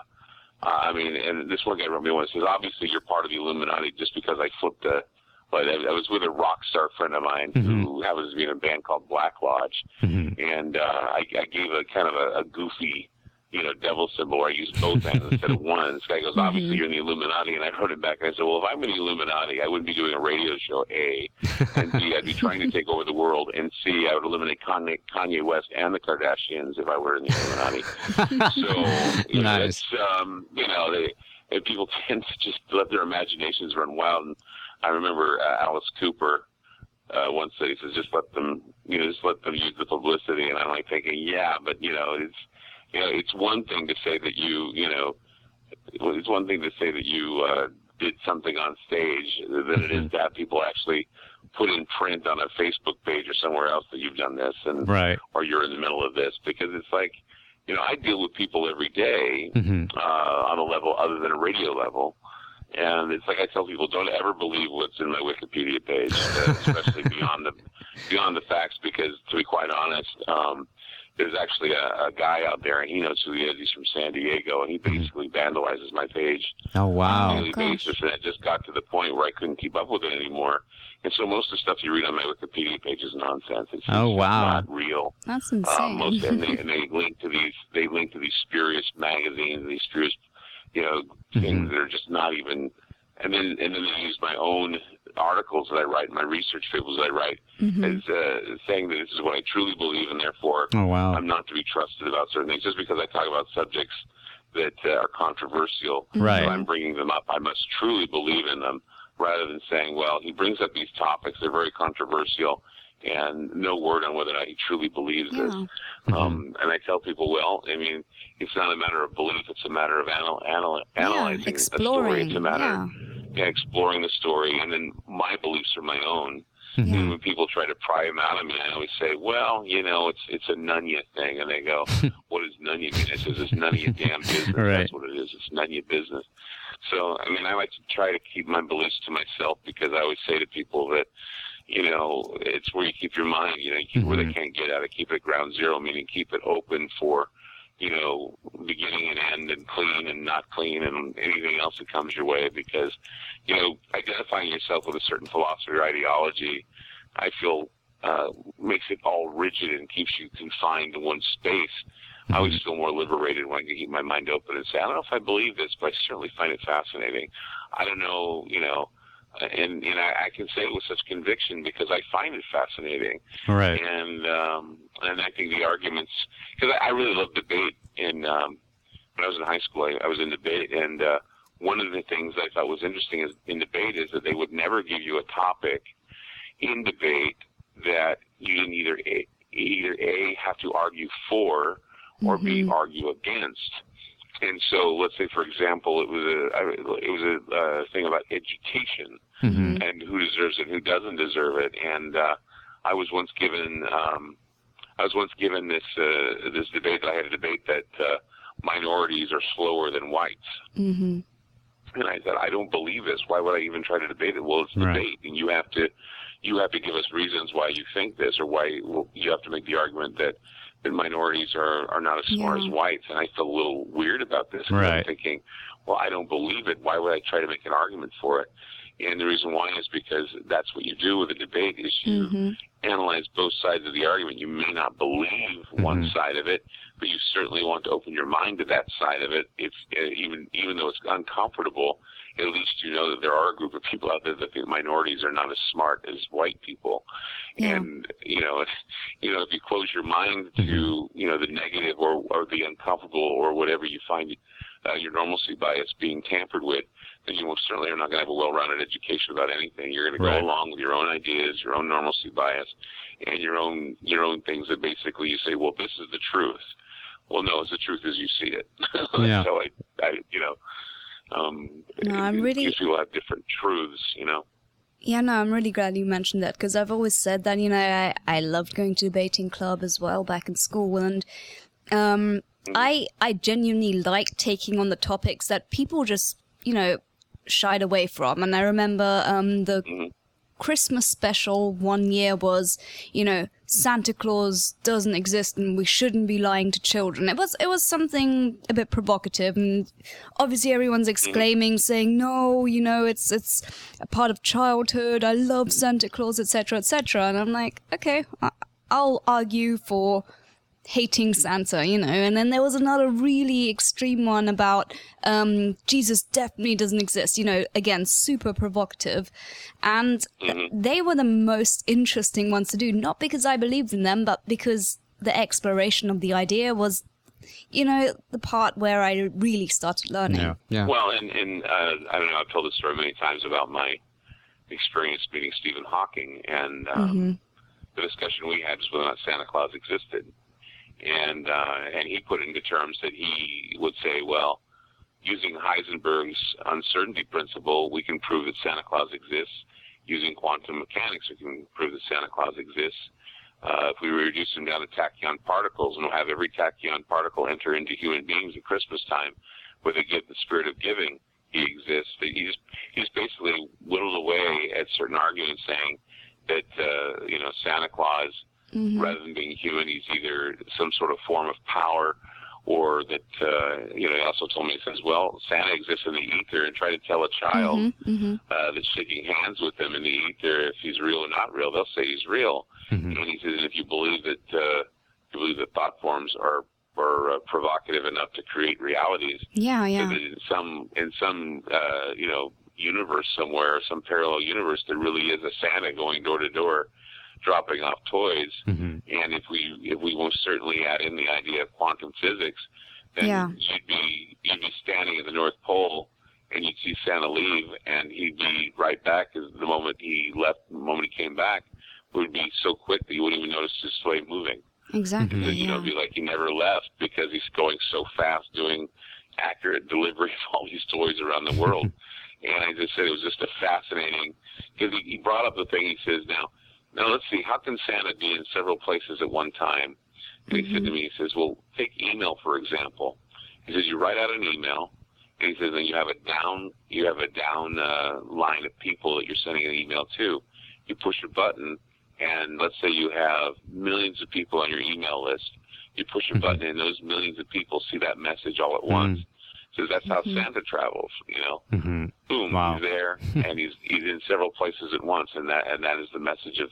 I mean, and this one guy wrote me one says obviously you're part of the Illuminati just because I flipped a. But I I was with a rock star friend of mine who who happens to be in a band called Black Lodge, and uh, I, I gave a kind of a, a goofy, you know, devil symbol where I used both hands instead of one. This guy goes, obviously you're in the Illuminati, and I wrote it back. And I said, well, if I'm in the Illuminati, I wouldn't be doing a radio show. A, and B, I'd be trying to take over the world. And C, I would eliminate Kanye, Kanye West and the Kardashians if I were in the Illuminati. [laughs] so you know, Nice. it's um, you know, they and people [laughs] tend to just let their imaginations run wild. And I remember uh, Alice Cooper uh, once said, he says, just let them, you know, just let them use the publicity. And I'm like thinking, yeah, but you know, it's, you know, it's one thing to say that you, you know, it's one thing to say that you uh, did something on stage than it is to have people actually put in print on a Facebook page or somewhere else that you've done this and Right. or you're in the middle of this because it's like, you know, I deal with people every day, Mhm. uh, on a level other than a radio level. And it's like I tell people, don't ever believe what's in my Wikipedia page, uh, especially [laughs] beyond the beyond the facts, because to be quite honest, um, there's actually a, a guy out there, and he knows who he is. He's from San Diego, and he basically vandalizes my page Oh wow! on a daily gosh. basis, and it just got to the point where I couldn't keep up with it anymore. And so most of the stuff you read on my Wikipedia page is nonsense. It's Oh, wow. not real. That's Um, insane. most and they, [laughs] and they link to these they link to these spurious magazines, these spurious you know things that are just not even. And then and then they use my own articles that I write, my research papers that I write, as uh, saying that this is what I truly believe, and therefore Oh wow. I'm not to be trusted about certain things. Just because I talk about subjects that uh, are controversial, Right. so I'm bringing them up. I must truly believe in them, rather than saying, "Well, he brings up these topics; they're very controversial." And no word on whether or not he truly believes this. Yeah. Um, and I tell people, well, I mean, it's not a matter of belief; it's a matter of anal- anal- analyzing the story. exploring, It's a matter, yeah. yeah, exploring the story, and then my beliefs are my own. Mm-hmm. And when people try to pry them out of me, I always say, "Well, you know, it's it's a your thing," and they go, [laughs] "What does you mean?" I says, "It's none of your damn [laughs] business. Right. That's what it is. It's none of your business." So, I mean, I like to try to keep my beliefs to myself because I always say to people that, you know, it's where you keep your mind. You know, you keep it where they can't get at it. Keep it ground zero, meaning keep it open for, you know, beginning and end, and clean and not clean, and anything else that comes your way. Because, you know, identifying yourself with a certain philosophy or ideology, I feel uh, makes it all rigid and keeps you confined to one space. I always feel more liberated when I can keep my mind open and say, I don't know if I believe this, but I certainly find it fascinating. I don't know, you know, and and I, I can say it with such conviction because I find it fascinating Right. and um, and I think the arguments because I, I really love debate. And um, when I was in high school, I, I was in debate, and uh, one of the things I thought was interesting is, in debate is that they would never give you a topic in debate that you didn't either a, either a have to argue for or b argue against. And so, let's say, for example, it was a it was a uh, thing about education Mm-hmm. and who deserves it, who doesn't deserve it. And uh, I was once given um, I was once given this uh, this debate. I had a debate that uh, minorities are slower than whites. Mm-hmm. And I said, I don't believe this. Why would I even try to debate it? Well, it's Right. debate, and you have to you have to give us reasons why you think this, or why well, you have to make the argument that that minorities are are not as smart Yeah. as whites. And I feel a little weird about this. 'cause I'm thinking, well, I don't believe it. Why would I try to make an argument for it? And the reason why is because that's what you do with a debate is you Mm-hmm. analyze both sides of the argument. You may not believe one Mhm. side of it, but you certainly want to open your mind to that side of it. If uh, even even though it's uncomfortable, at least you know that there are a group of people out there that think minorities are not as smart as white people. Yeah. And you know, if, you know, if you close your mind to you know the negative or or the uncomfortable or whatever you find uh, your normalcy bias being tampered with, then you most certainly are not going to have a well-rounded education about anything. You're going to go Right. along with your own ideas, your own normalcy bias, and your own your own things that basically you say, well, this is the truth. Well, no, it's the truth as you see it. [laughs] Yeah. so I, I, you know, um, No, I'm it- really- These people have different truths, you know. Yeah, no, I'm really glad you mentioned that because I've always said that, you know, I, I loved going to debating club as well back in school and um I I genuinely like taking on the topics that people just, you know, shied away from. And I remember um the Christmas special one year was, you know, Santa Claus doesn't exist and we shouldn't be lying to children. It was it was something a bit provocative, and obviously everyone's exclaiming, saying, "No, you know, it's it's a part of childhood. I love Santa Claus, etc., etc." And I'm like, okay, I- I'll argue for hating Santa, you know. And then there was another really extreme one about um, Jesus definitely doesn't exist, you know, again, super provocative. And th- they were the most interesting ones to do, not because I believed in them, but because the exploration of the idea was, you know, the part where I really started learning. Yeah. Yeah. Well, and, and uh, I don't know, I've told this story many times about my experience meeting Stephen Hawking and um, the discussion we had was whether or not Santa Claus existed. And, uh, and he put into terms that he would say, well, using Heisenberg's uncertainty principle, we can prove that Santa Claus exists. Using quantum mechanics, we can prove that Santa Claus exists. Uh, if we reduce them down to tachyon particles and we'll have every tachyon particle enter into human beings at Christmas time with a gift, the spirit of giving, he exists. He just, he's basically whittled away at certain arguments saying that, uh, you know, Santa Claus, rather than being human, he's either some sort of form of power or that, uh, you know, he also told me, he says, well, Santa exists in the ether and try to tell a child uh, that's shaking hands with him in the ether if he's real or not real. They'll say he's real. And he says, if you believe that, uh, you believe that thought forms are, are uh, provocative enough to create realities, Yeah, yeah. that in some in some uh, you know universe somewhere, some parallel universe, there really is a Santa going door to door, dropping off toys. Mhm. And if we if we most certainly add in the idea of quantum physics, then Yeah. you'd be you'd be standing at the North Pole and you'd see Santa leave, and he'd be right back as the moment he left, the moment he came back, would be so quick that you wouldn't even notice his sleigh moving. Exactly. That, you know, Yeah. it'd be like he never left because he's going so fast doing accurate delivery of all these toys around the world. [laughs] and I just said it was just a fascinating because he, he brought up the thing. He says, "Now, now let's see, how can Santa be in several places at one time?" And he said to mm-hmm. me, he says, "Well, take email for example." He says, "You write out an email." And he says, then you have a down, you have a down uh, line of people that you're sending an email to. You push a button, and let's say you have millions of people on your email list. You push a mm-hmm. button, and those millions of people see that message all at once. Mm. So that's how Santa travels. You know, Mhm. boom, Wow. he's there, [laughs] and he's he's in several places at once, and that and that is the message of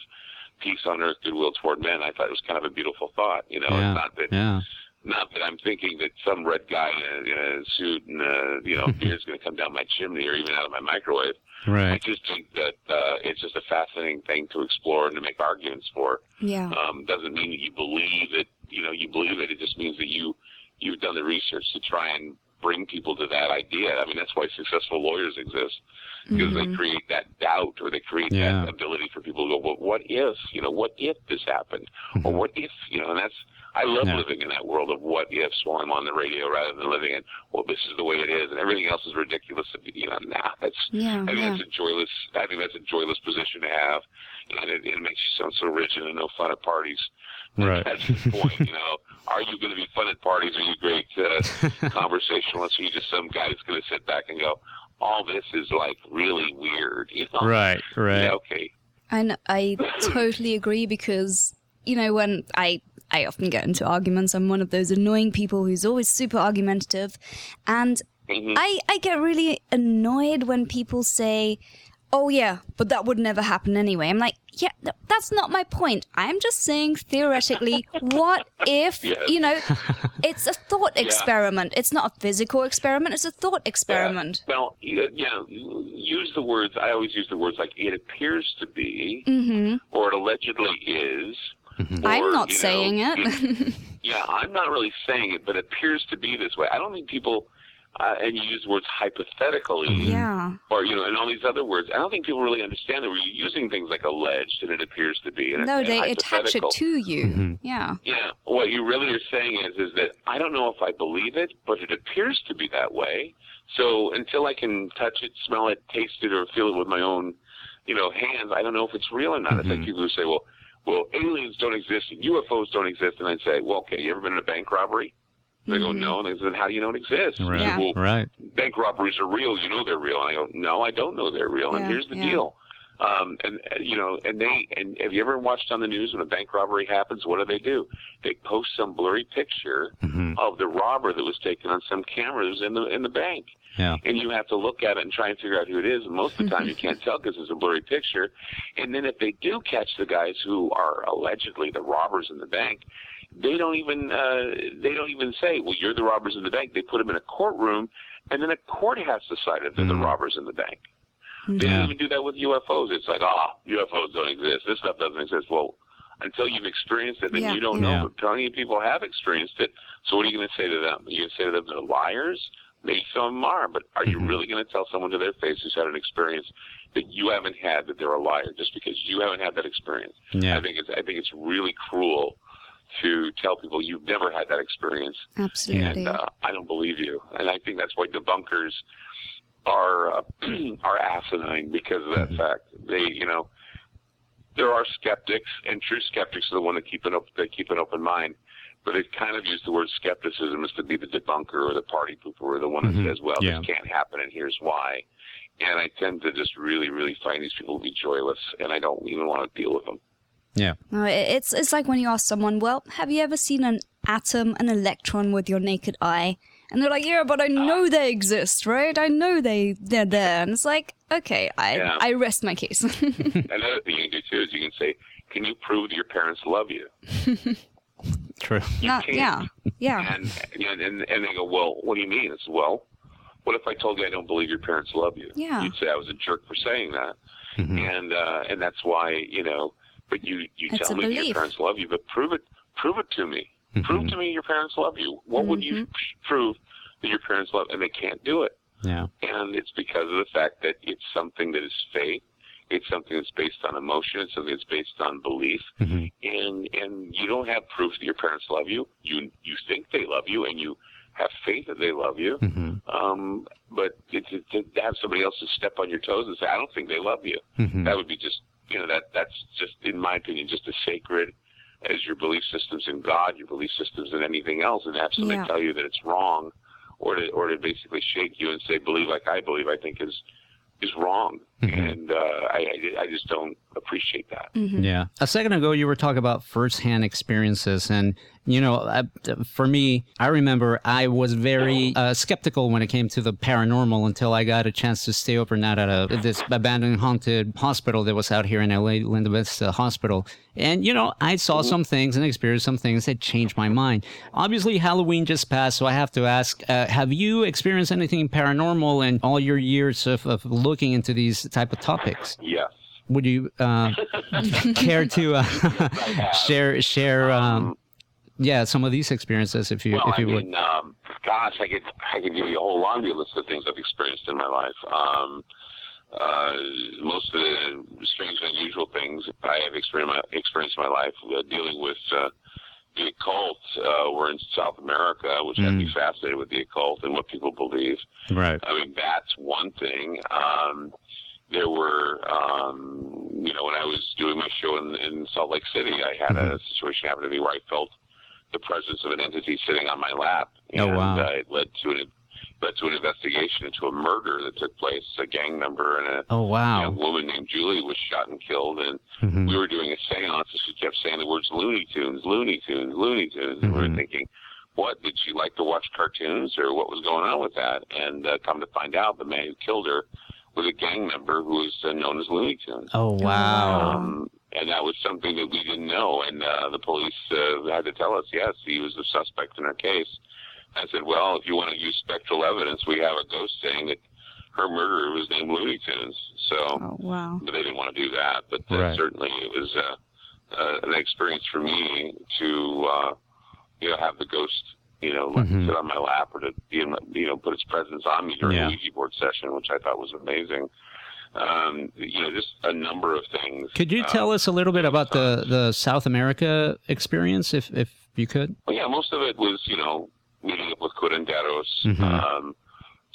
peace on earth, goodwill toward men. I thought it was kind of a beautiful thought. You know, Yeah. it's not that Yeah. not that I'm thinking that some red guy in a, in a suit and uh, you know [laughs] beer is going to come down my chimney or even out of my microwave. Right. I just think that uh, it's just a fascinating thing to explore and to make arguments for. Yeah. Um, doesn't mean that you believe it. You know, you believe it. It just means that you you've done the research to try and bring people to that idea. I mean, that's why successful lawyers exist because they mm-hmm. create that doubt or they create Yeah. that ability for people to go, well, what if? You know, what if this happened? Or mm-hmm. what if? You know, and that's I love Yeah. living in that world of what ifs while I'm on the radio rather than living in well, this is the way it is and everything else is ridiculous. You know, nah, that's Yeah, I think yeah. that's a joyless. I think that's a joyless position to have, and it, it makes you sound so rigid and no fun at parties. Right. That's the point. You know, [laughs] are you going to be fun at parties? Are you great uh, [laughs] conversationalist? Are you just some guy that's going to sit back and go, all this is like really weird? You know? Right. Right. Yeah, okay. And I [laughs] totally agree because you know when I I often get into arguments, I'm one of those annoying people who's always super argumentative, and Mhm. I I get really annoyed when people say, "Oh yeah, but that would never happen anyway." I'm like, "Yeah, th- that's not my point. I'm just saying theoretically, [laughs] what if Yes. you know, it's a thought experiment. It's not a physical experiment. It's a thought experiment." Yeah. Well, you know, use the words. I always use the words like it appears to be, Mm-hmm. or it allegedly is. Mm-hmm. I'm or, not you know, saying you- it. [laughs] Yeah, I'm not really saying it, but it appears to be this way. I don't think people, uh, and you use words hypothetically, mm-hmm. yeah. or you know, and all these other words. I don't think people really understand that we're using things like alleged and it appears to be. And No, and they attach it to you. Mm-hmm. Yeah. Yeah, what you really are saying is is that I don't know if I believe it, but it appears to be that way. So until I can touch it, smell it, taste it, or feel it with my own, you know, hands, I don't know if it's real or not. It's like people who say, "Well, well, aliens don't exist and UFOs don't exist," and I'd say, "Well, okay, you ever been in a bank robbery?" They go, "No," and they said, how do you know it exists?" Right. Yeah. Well, Right. bank robberies are real. You know they're real. And I go, no, I don't know they're real. And Yeah, here's the yeah. deal. Um, and uh, you know, and they and have you ever watched on the news when a bank robbery happens? What do they do? They post some blurry picture Mm-hmm. of the robber that was taken on some cameras in the in the bank, Yeah. and you have to look at it and try and figure out who it is. And most of the time, you [laughs] can't tell because it's a blurry picture. And then if they do catch the guys who are allegedly the robbers in the bank, they don't even uh, they don't even say, "Well, you're the robbers in the bank." They put them in a courtroom, and then a court has decided they're the robbers in the bank. They Yeah. don't even do that with UFOs. It's like, ah, UFOs don't exist. This stuff doesn't exist. Well, until you've experienced it, then Yeah. you don't Yeah. know. But plenty of people have experienced it. So what are you going to say to them? Are you going to say to them they're liars? Maybe some of them are, but are you really going to tell someone to their face who's had an experience that you haven't had that they're a liar just because you haven't had that experience? Yeah. I think it's I think it's really cruel to tell people you've never had that experience Absolutely. and uh, I don't believe you. And I think that's why debunkers are uh, [clears throat] are asinine because of that fact. They, you know, there are skeptics, and true skeptics are the one that keep an open that keep an open mind. But they kind of use the word skepticism as to be the debunker or the party pooper or the one that Mhm. says, "Well, Yeah. this can't happen, and here's why." And I tend to just really, really find these people to be joyless, and I don't even want to deal with them. Yeah. No, it's it's like when you ask someone, "Well, have you ever seen an atom, an electron with your naked eye?" And they're like, "Yeah, but I know they exist, right? I know they they're there." And it's like, "Okay, I Yeah. I rest my case." [laughs] Another thing you can do too is you can say, "Can you prove that your parents love you?" [laughs] True. no, can't. yeah, yeah, And, you know, and and they go, well, what do you mean? It's well, what if I told you I don't believe your parents love you? Yeah. You'd say I was a jerk for saying that, Mhm. and uh, and that's why you know. But you you It's tell a me your parents love you, but prove it prove it to me. Prove to me your parents love you. What would you Mm-hmm. prove that your parents love? And they can't do it, Yeah. and it's because of the fact that it's something that is faith. It's something that's based on emotion. It's something that's based on belief Mhm. and and you don't have proof that your parents love you. You you think they love you, and you have faith that they love you. Mhm. Um, but to, to, to have somebody else to step on your toes and say, "I don't think they love you," Mhm. that would be just you know that that's just in my opinion just as sacred as your belief systems in God, your belief systems in anything else, and have somebody Yeah. tell you that it's wrong, or to or to basically shake you and say, "Believe like I believe," I think is is wrong, and uh, I I- I just don't appreciate that. Yeah. A second ago, you were talking about firsthand experiences. And, you know, I, for me, I remember I was very uh, skeptical when it came to the paranormal until I got a chance to stay overnight at a, this abandoned haunted hospital that was out here in LA, Linda Vista Hospital. And, you know, I saw some things and experienced some things that changed my mind. Obviously, Halloween just passed, so I have to ask uh, have you experienced anything paranormal in all your years of, of looking into these type of topics? Yes. would you uh, [laughs] care to uh, share share um, yeah some of these experiences if you Well, if I you would mean, um, gosh, I could I could give you a whole laundry list of things I've experienced in my life. Um, uh, most of the strange and unusual things I have experienced, in my life uh, dealing with uh, the occult. Uh, we're in South America, which had me fascinated with the occult and what people believe. right I mean, that's one thing. Um, there were, um, you know, when I was doing my show in, in Salt Lake City, I had a situation happen to me where I felt the presence of an entity sitting on my lap, Oh, and wow. uh, it led to an led to an investigation into a murder that took place. A gang member and a oh wow young woman named Julie was shot and killed, and Mhm. we were doing a seance, and she kept saying the words Looney Tunes, Looney Tunes, Looney Tunes, and we were thinking, what did she like to watch cartoons, or what was going on with that? And uh, come to find out, the man who killed her was a gang member who was uh, known as Looney Tunes. oh wow Um, and that was something that we didn't know, and uh, the police uh, had to tell us, yes, he was the suspect in our case. I said, well, if you want to use spectral evidence, we have a ghost saying that her murderer was named Looney Tunes. So, oh wow, but they didn't want to do that. But uh, Right. certainly, it was uh, uh, an experience for me to, uh, you know, have the ghost, you know, like Mhm. sit on my lap or to, be in, you know, put its presence on me during Yeah. a Ouija board session, which I thought was amazing. Um, you know, just a number of things. could you Um, tell us a little bit about the the South America experience if if you could Well, yeah, most of it was, you know, meeting up with curanderos, Mhm. um,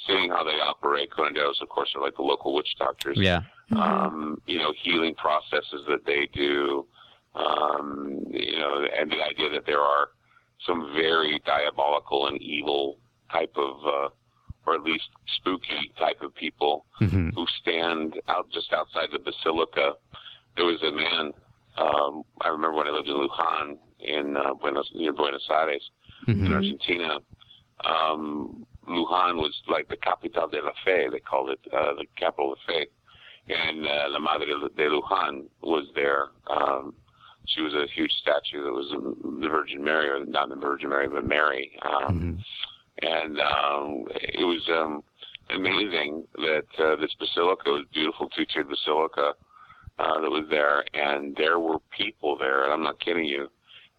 seeing how they operate. Curanderos, of course, are like the local witch doctors. yeah Um, you know, healing processes that they do. Um, you know, and the idea that there are some very diabolical and evil type of uh, or at least spooky type of people Mhm. who stand out just outside the basilica. There was a man. Um, I remember when I lived in Lujan in uh, Buenos near Buenos Aires in Mhm. Argentina. Um, Lujan was like the capital de la fe. They called it uh, the capital of faith. And uh, La Madre de Lujan was there. Um, she was a huge statue that was the Virgin Mary, or not the Virgin Mary, but Mary. Um, And um, it was um, amazing that uh, this basilica was beautiful two-tiered basilica uh, that was there, and there were people there, and I'm not kidding you,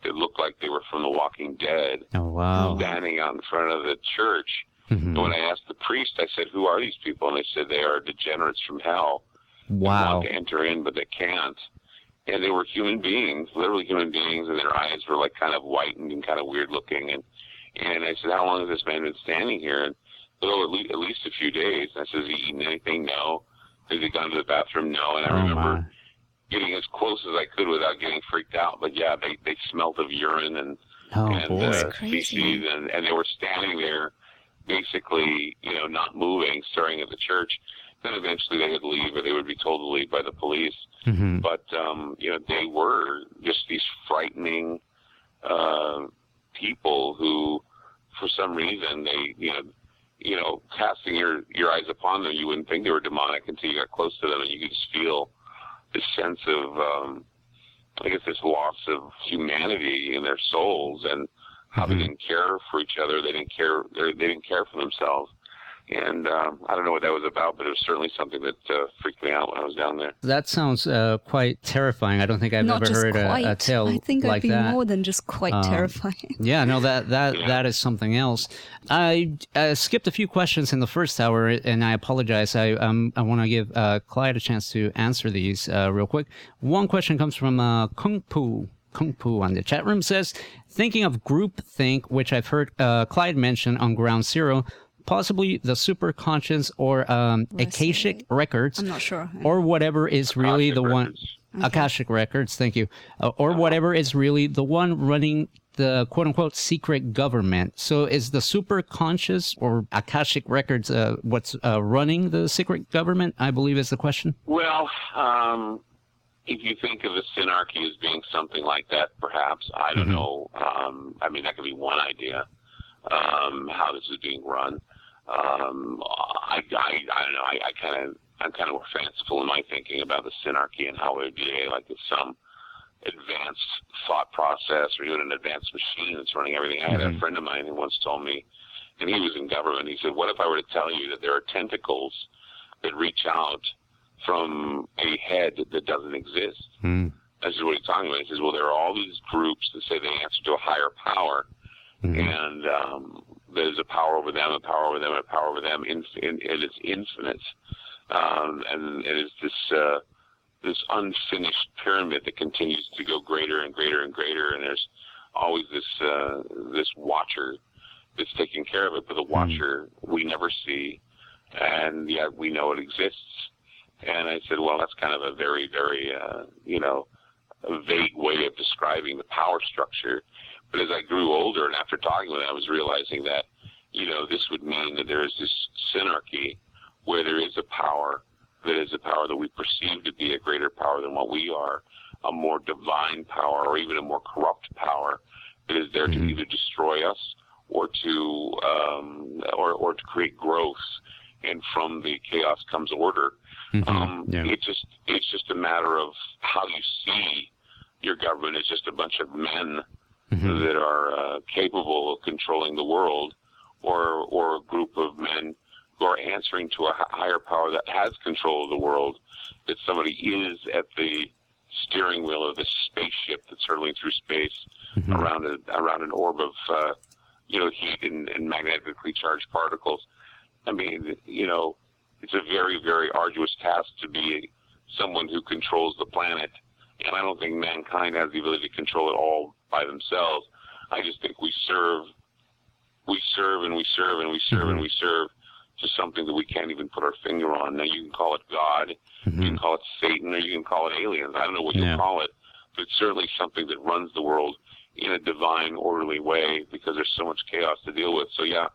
that looked like they were from The Walking Dead, Oh wow. standing out in front of the church. Mhm. And when I asked the priest, I said, "Who are these people?" And they said they are degenerates from hell. They want to enter in, but they can't. And they were human beings, literally human beings, and their eyes were like kind of whitened and kind of weird looking. And and I said, "How long has this man been standing here?" And oh, at least at least a few days. And I said, "Has he eaten anything? No. Has he gone to the bathroom? No." And I Oh remember my. getting as close as I could without getting freaked out. But yeah, they they smelled of urine and Oh and boy. uh, crazy. feces, and, and they were standing there, basically, you know, not moving, staring at the church. Then eventually they would leave, or they would be told to leave by the police. Mhm. But um, you know, they were just these frightening uh, people who, for some reason, they you know, you know, casting your your eyes upon them, you wouldn't think they were demonic until you got close to them, and you could just feel this sense of um, I guess this loss of humanity in their souls and how they Mhm. didn't care for each other. They didn't care. They they didn't care for themselves. And um, I don't know what that was about, but it was certainly something that uh, freaked me out when I was down there. That sounds uh, quite terrifying. I don't think I've Not ever heard quite. a, a tale I think like I'd be that. more than just quite Um, terrifying. [laughs] Yeah, no, that that Yeah. that is something else. I uh, skipped a few questions in the first hour, and I apologize. I um I want to give uh, Clyde a chance to answer these uh, real quick. One question comes from uh, Kung Pu. Kung Pu on the chat room says, thinking of group think, which I've heard uh, Clyde mention on Ground Zero, possibly the super conscious or um, Akashic records, I'm not sure. or whatever is really Akashic the one. records. Akashic Records, thank you. Uh, or whatever is really the one running the quote unquote secret government. So is the super conscious or Akashic Records uh, what's uh, running the secret government? I believe is the question. Well, um, if you think of a synarchy as being something like that, perhaps I don't Mhm. know. Um, I mean, that could be one idea. Um, how this is being run. Um, I, I, I don't know. I, I kind of, I'm kind of fanciful in my thinking about the synarchy and how it would be like it's some advanced thought process or even an advanced machine that's running everything. I had a Mhm. friend of mine who once told me, and he was in government. He said, "What if I were to tell you that there are tentacles that reach out from a head that doesn't exist?" This is what he's talking about. He says, "Well, there are all these groups that say they answer to a higher power, and um, there's a power over them, a power over them, a power over them, in, in, and it's infinite, um, and it is this uh, this unfinished pyramid that continues to go greater and greater and greater, and there's always this uh, this watcher that's taking care of it, but the watcher we never see, and yet we know it exists." And I said, "Well, that's kind of a very, very, uh, you know." vague way of describing the power structure. But as I grew older and after talking with him, I was realizing that, you know, this would mean that there is this synarchy where there is a power that is a power that we perceive to be a greater power than what we are, a more divine power or even a more corrupt power that is there to either destroy us or to um, or, or to create growth. And from the chaos comes order. Um, Yeah. It just it's just a matter of how you see your government as just a bunch of men that are uh, capable of controlling the world, or or a group of men who are answering to a higher power that has control of the world. That somebody is at the steering wheel of this spaceship that's hurtling through space around a, around an orb of uh, you know heat and, and magnetically charged particles. I mean, you know, it's a very, very arduous task to be someone who controls the planet. And I don't think mankind has the ability to control it all by themselves. I just think we serve, we serve and we serve and we serve and we serve to something that we can't even put our finger on. Now you can call it God, you can call it Satan, or you can call it aliens. I don't know what Yeah. you'll call it, but it's certainly something that runs the world in a divine, orderly way because there's so much chaos to deal with. So yeah,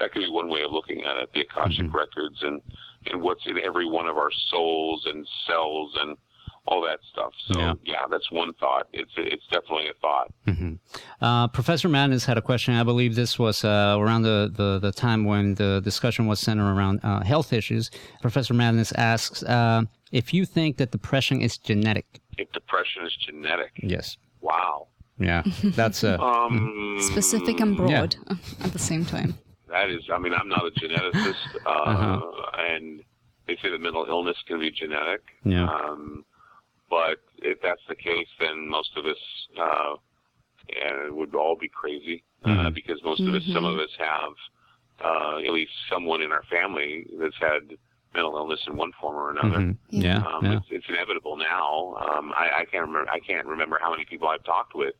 that could be one way of looking at it. The Akashic Mm-hmm. records and and what's in every one of our souls and cells and all that stuff. So Yeah. yeah, that's one thought. It's it's definitely a thought. Uh, Professor Madness had a question. I believe this was uh, around the, the, the time when the discussion was centered around uh, health issues. Professor Madness asks uh, if you think that depression is genetic. If depression is genetic, Yes. wow. Yeah, that's uh, [laughs] Um, Specific and broad [laughs] at the same time. That is, I mean, I'm not a geneticist, uh, Uh-huh. and they say that mental illness can be genetic. Yeah. Um, but if that's the case, then most of us uh, uh, would all be crazy uh, Mhm. because most of us, some of us have uh, at least someone in our family that's had mental illness in one form or another. mhm. yeah, Um, yeah. it's, it's inevitable now. Um, I, I can't remember. I can't remember how many people I've talked with,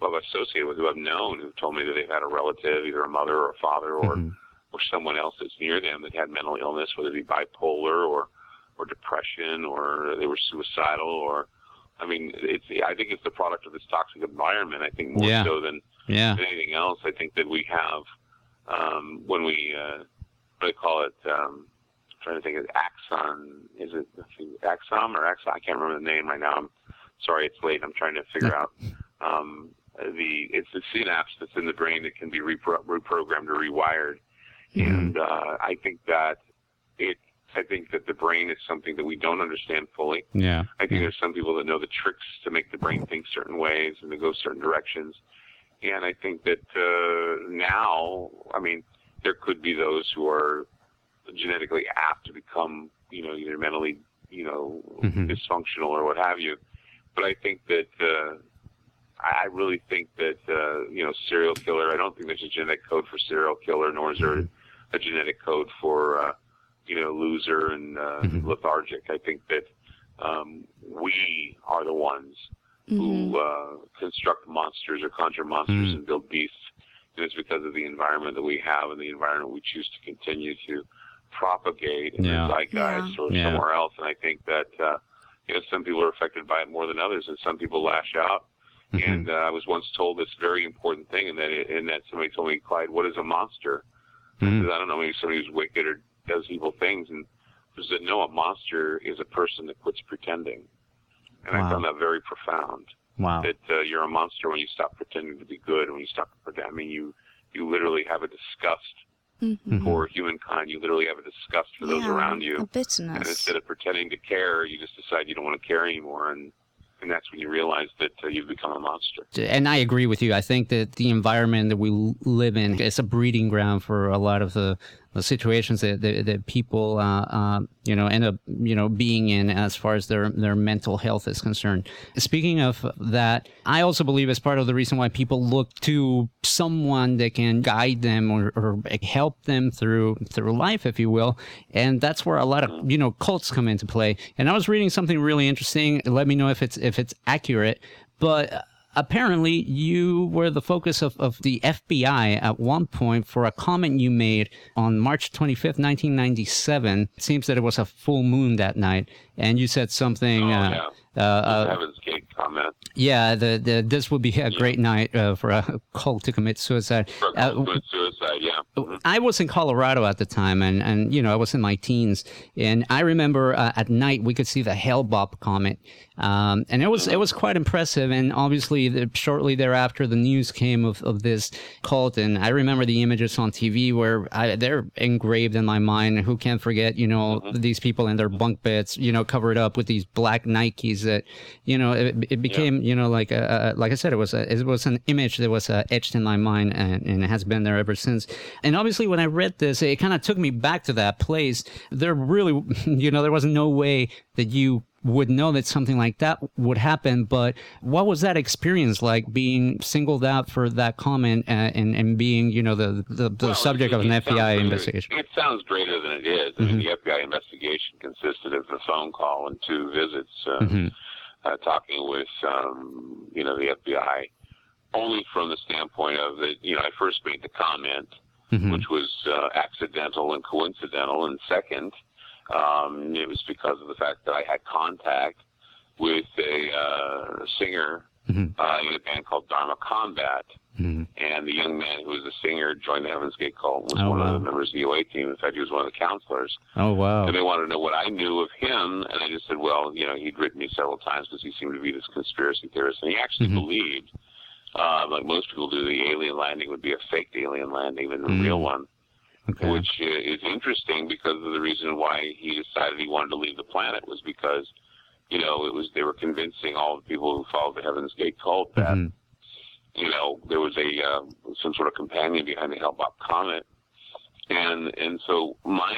who I've associated with, who I've known, who've told me that they've had a relative, either a mother or a father, or Mhm. or someone else that's near them that had mental illness, whether it be bipolar or or depression, or they were suicidal, or I mean, it's. I think it's the product of this toxic environment. I think more Yeah. so than Yeah. than anything else. I think that we have um, when we uh, what do they call it? Um, I'm trying to think of Axon. Is it Axon or Axon? I can't remember the name right now. I'm sorry, it's late. I'm trying to figure out um, the it's the synapse that's in the brain that can be repro- reprogrammed or rewired, and uh, I think that it. I think that the brain is something that we don't understand fully. Yeah. I think there's some people that know the tricks to make the brain think certain ways and to go certain directions. And I think that uh, now, I mean, there could be those who are genetically apt to become, you know, either mentally, you know, Mhm. dysfunctional or what have you. But I think that uh, I I really think that uh, you know, serial killer. I don't think there's a genetic code for serial killer, nor is there a genetic code for uh, you know loser and uh, Mhm. lethargic. I think that um, we are the ones Mm-hmm. who uh, construct monsters or conjure monsters Mm. and build beasts. And it's because of the environment that we have and the environment we choose to continue to propagate in Yeah. the zeitgeist or Yeah. somewhere else. And I think that uh, you know some people are affected by it more than others, and some people lash out. Mhm. And uh, I was once told this very important thing, and that and that somebody told me, Clyde, what is a monster? Mhm. Because I don't know, maybe somebody who's wicked or does evil things, and I said, no, a monster is a person that quits pretending. And Wow. I found that very profound. Wow. That uh, you're a monster when you stop pretending to be good, when you stop pretending. I mean, you you literally have a disgust Mhm. for humankind. You literally have a disgust for those around you. A And bitterness. instead of pretending to care, you just decide you don't want to care anymore, and and that's when you realize that uh, you've become a monster. and I agree with you. I think that the environment that we live in is a breeding ground for a lot of the, the situations that, that, that people, uh, uh, you know, end up, you know, being in as far as their, their mental health is concerned. Speaking of that, I also believe as part of the reason why people look to someone that can guide them or, or help them through, through life, if you will. And that's where a lot of, you know, cults come into play. And I was reading something really interesting. Let me know if it's, if it's accurate, but apparently you were the focus of, of the FBI at one point for a comment you made on March 25th, 1997. It seems that it was a full moon that night, and you said something. Oh, uh, yeah. uh, uh, Heaven's Gate comment. yeah, the, the this would be a great night uh, [laughs] for a cult to commit suicide. For Uh, commit suicide, yeah. Mhm. I was in Colorado at the time, and, and you know I was in my teens, and I remember uh, at night we could see the Hale-Bopp comet, um, and it was it was quite impressive. And obviously, the, shortly thereafter, the news came of, of this cult, and I remember the images on TV where I, they're engraved in my mind. Who can forget, you know, these people in their bunk beds, you know, covered up with these black Nikes that, you know, it, it became, you know, like a, a, like I said, it was a, it was an image that was uh, etched in my mind, and, and it has been there ever since. And obviously, when I read this, it kind of took me back to that place. There really, [laughs] you know, there was no way that you would know that something like that would happen. But what was that experience like being singled out for that comment uh, and, and being, you know, the, the, the Well, subject it- of an FBI greater- investigation? Mm-hmm. It sounds greater than it is. I mean, the FBI investigation consisted of a phone call and two visits, uh, Mhm. uh, talking with, um, you know, the FBI, only from the standpoint of that, you know, I first made the comment, Mhm. which was uh, accidental and coincidental, and second, um, it was because of the fact that I had contact with a uh, singer Mhm. uh, in a band called Dharma Combat Mhm. And the young man who was a singer joined the Heaven's Gate cult. Was Oh, one wow. of the members of the away team. In fact, he was one of the counselors. Oh wow. And they wanted to know what I knew of him, and I just said, well, you know, he'd written me several times because he seemed to be this conspiracy theorist, and he actually Mhm. believed, uh, like most people do, the alien landing would be a faked alien landing than the Mm. real one, Okay. which uh, is interesting because of the reason why he decided he wanted to leave the planet was because, you know, it was they were convincing all the people who followed the Heaven's Gate cult that Mhm. you know, there was a uh, some sort of companion behind the Hale-Bopp comet, and and so my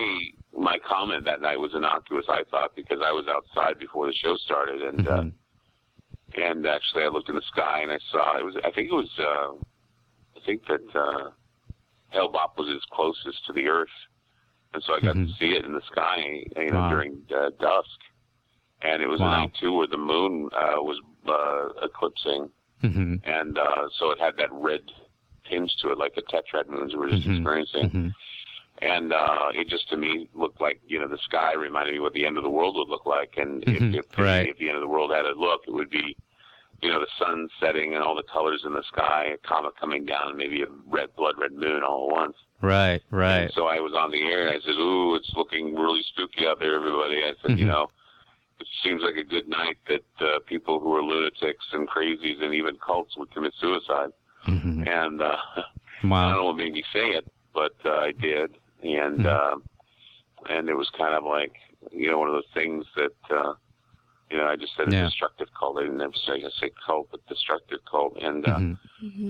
my comment that night was innocuous. I thought because I was outside before the show started, and Mhm. uh, and actually I looked in the sky and I saw it was I think it was uh, I think that uh, Hale-Bopp was its closest to the Earth, and so I got Mhm. to see it in the sky, you know, Wow. during uh, dusk, and it was Wow. a night too where the moon uh, was uh, eclipsing Mhm. and uh, so it had that red tinge to it, like the tetrad moons we were just Mhm. experiencing. And uh, it just to me looked like you know the sky reminded me what the end of the world would look like. And Mhm. if, if, Right. if the end of the world had a look, it would be you know the sun setting and all the colors in the sky, a comet coming down, and maybe a red blood red moon all at once. Right. Right. And so I was on the air and I said, "Ooh, it's looking really spooky out there, everybody." I said, "You Mhm. know." It seems like a good night that uh, people who are lunatics and crazies and even cults would commit suicide. Mhm. And uh, [laughs] I don't Wow. know what made me say it, but uh, I did, and Mhm. uh, and it was kind of like you know one of those things that uh, you know I just said a Yeah. destructive cult. I didn't ever say I say cult, but destructive cult, and uh, Mhm.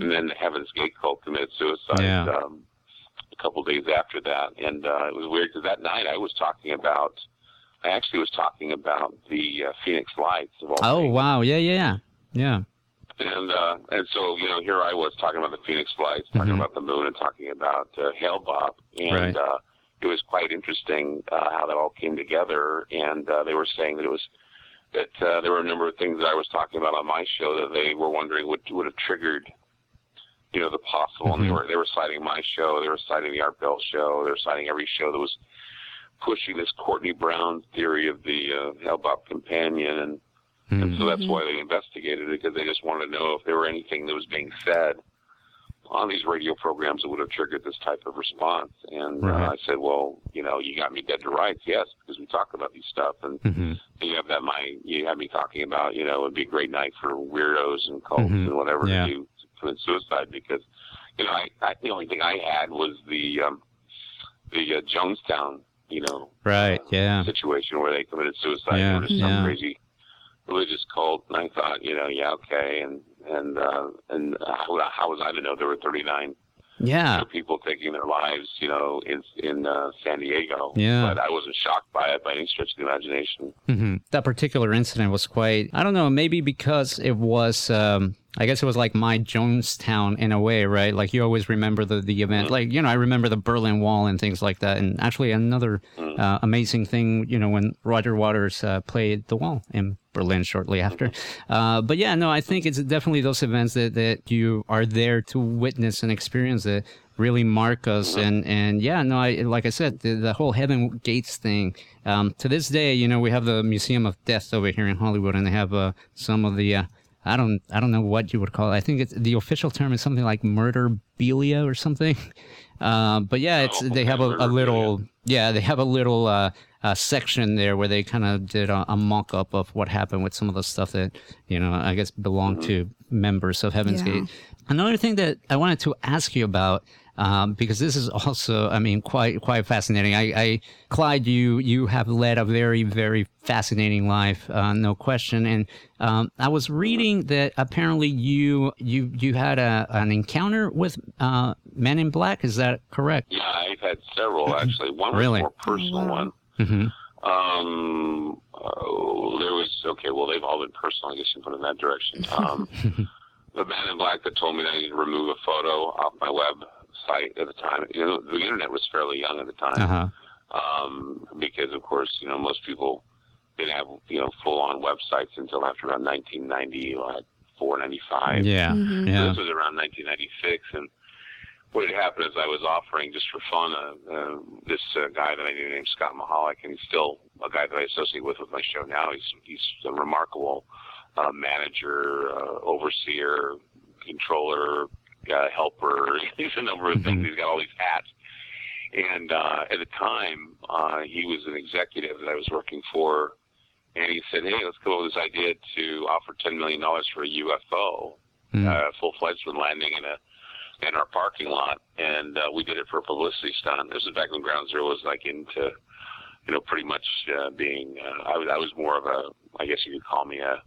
and then the Heaven's Gate cult committed suicide Yeah. um, a couple days after that, and uh, it was weird because that night I was talking about. I actually was talking about the uh, Phoenix Lights of all Oh things. wow. Yeah. Yeah. Yeah. And uh, and so you know, here I was talking about the Phoenix Lights, talking Mhm. about the moon, and talking about uh, Hale-Bopp, and Right. uh, it was quite interesting uh, how that all came together. And uh, they were saying that it was that uh, there were a number of things that I was talking about on my show that they were wondering would would have triggered, you know, the possible. And they were they were citing my show, they were citing the Art Bell show, they were citing every show that was pushing this Courtney Brown theory of the uh, Hale-Bopp companion and and Mhm. so that's why they investigated it because they just wanted to know if there were anything that was being said on these radio programs that would have triggered this type of response. And Right. uh, I said, well, you know, you got me dead to rights, yes, because we talk about these stuff, and Mhm. you have that my you have me talking about, you know, it'd be a great night for weirdos and cults Mhm. and whatever Yeah. to do to commit suicide because, you know, I, I the only thing I had was the um, the uh, Jonestown, you know, Right. Yeah. situation where they committed suicide Yeah, or some yeah. crazy religious cult. And I thought, you know, yeah, okay. And and uh, and how, how was I to know there were 39 Yeah. people taking their lives, you know, in in uh, San Diego? Yeah. But I wasn't shocked by it by any stretch of the imagination. hmm That particular incident was quite, I don't know, maybe because it was, um, I guess it was like my Jonestown in a way, right? Like you always remember the, the event. Like, you know, I remember the Berlin Wall and things like that. And actually, another uh, amazing thing, you know, when Roger Waters uh, played The Wall in Berlin shortly after. Uh, but yeah, no, I think it's definitely those events that, that you are there to witness and experience that really mark us and and yeah no i like i said the, the whole heaven gates thing um to this day you know we have the museum of death over here in hollywood and they have uh, some of the uh, i don't i don't know what you would call it. I think it's the official term is something like murderabilia or something. [laughs] Uh, but yeah it's Oh, they have a, a little yeah they have a little uh, uh, section there where they kind of did a, a mock-up of what happened with some of the stuff that you know i guess belonged to members of heaven's Yeah. gate. Another thing that I wanted to ask you about, um, because this is also, I mean, quite quite fascinating. I, I Clyde, you you have led a very very fascinating life, uh, no question. And um, I was reading that apparently you you you had a an encounter with uh, Men in Black. Is that correct? Yeah, I've had several actually. One Really? more personal Oh, wow. one. Mm-hmm. Um, oh, there was okay. Well, they've all been personal. I guess you put it in that direction. Um, [laughs] the man in black that told me that I need to remove a photo off my website at the time. You know, the internet was fairly young at the time. Uh huh. um, because of course you know most people didn't have you know full on websites until after around 1990, like 495. Yeah. Mhm. Yeah. This was around 1996, and what had happened is I was offering just for fun uh, uh, this uh, guy that I knew named Scott Mahalik, and he's still a guy that I associate with with my show now. He's he's a remarkable uh, manager, uh, overseer, controller, uh, helper. He's [laughs] a number of things. He's got all these hats. And uh, at the time, uh, he was an executive that I was working for, and he said, "Hey, let's come up with this idea to offer ten million dollars for a UFO, Mm. uh, full-fledged one landing in a in our parking lot." And uh, we did it for a publicity stunt. This was back when Ground Zero was like into, you know, pretty much uh, being. Uh, I was I was more of a, I guess you could call me a.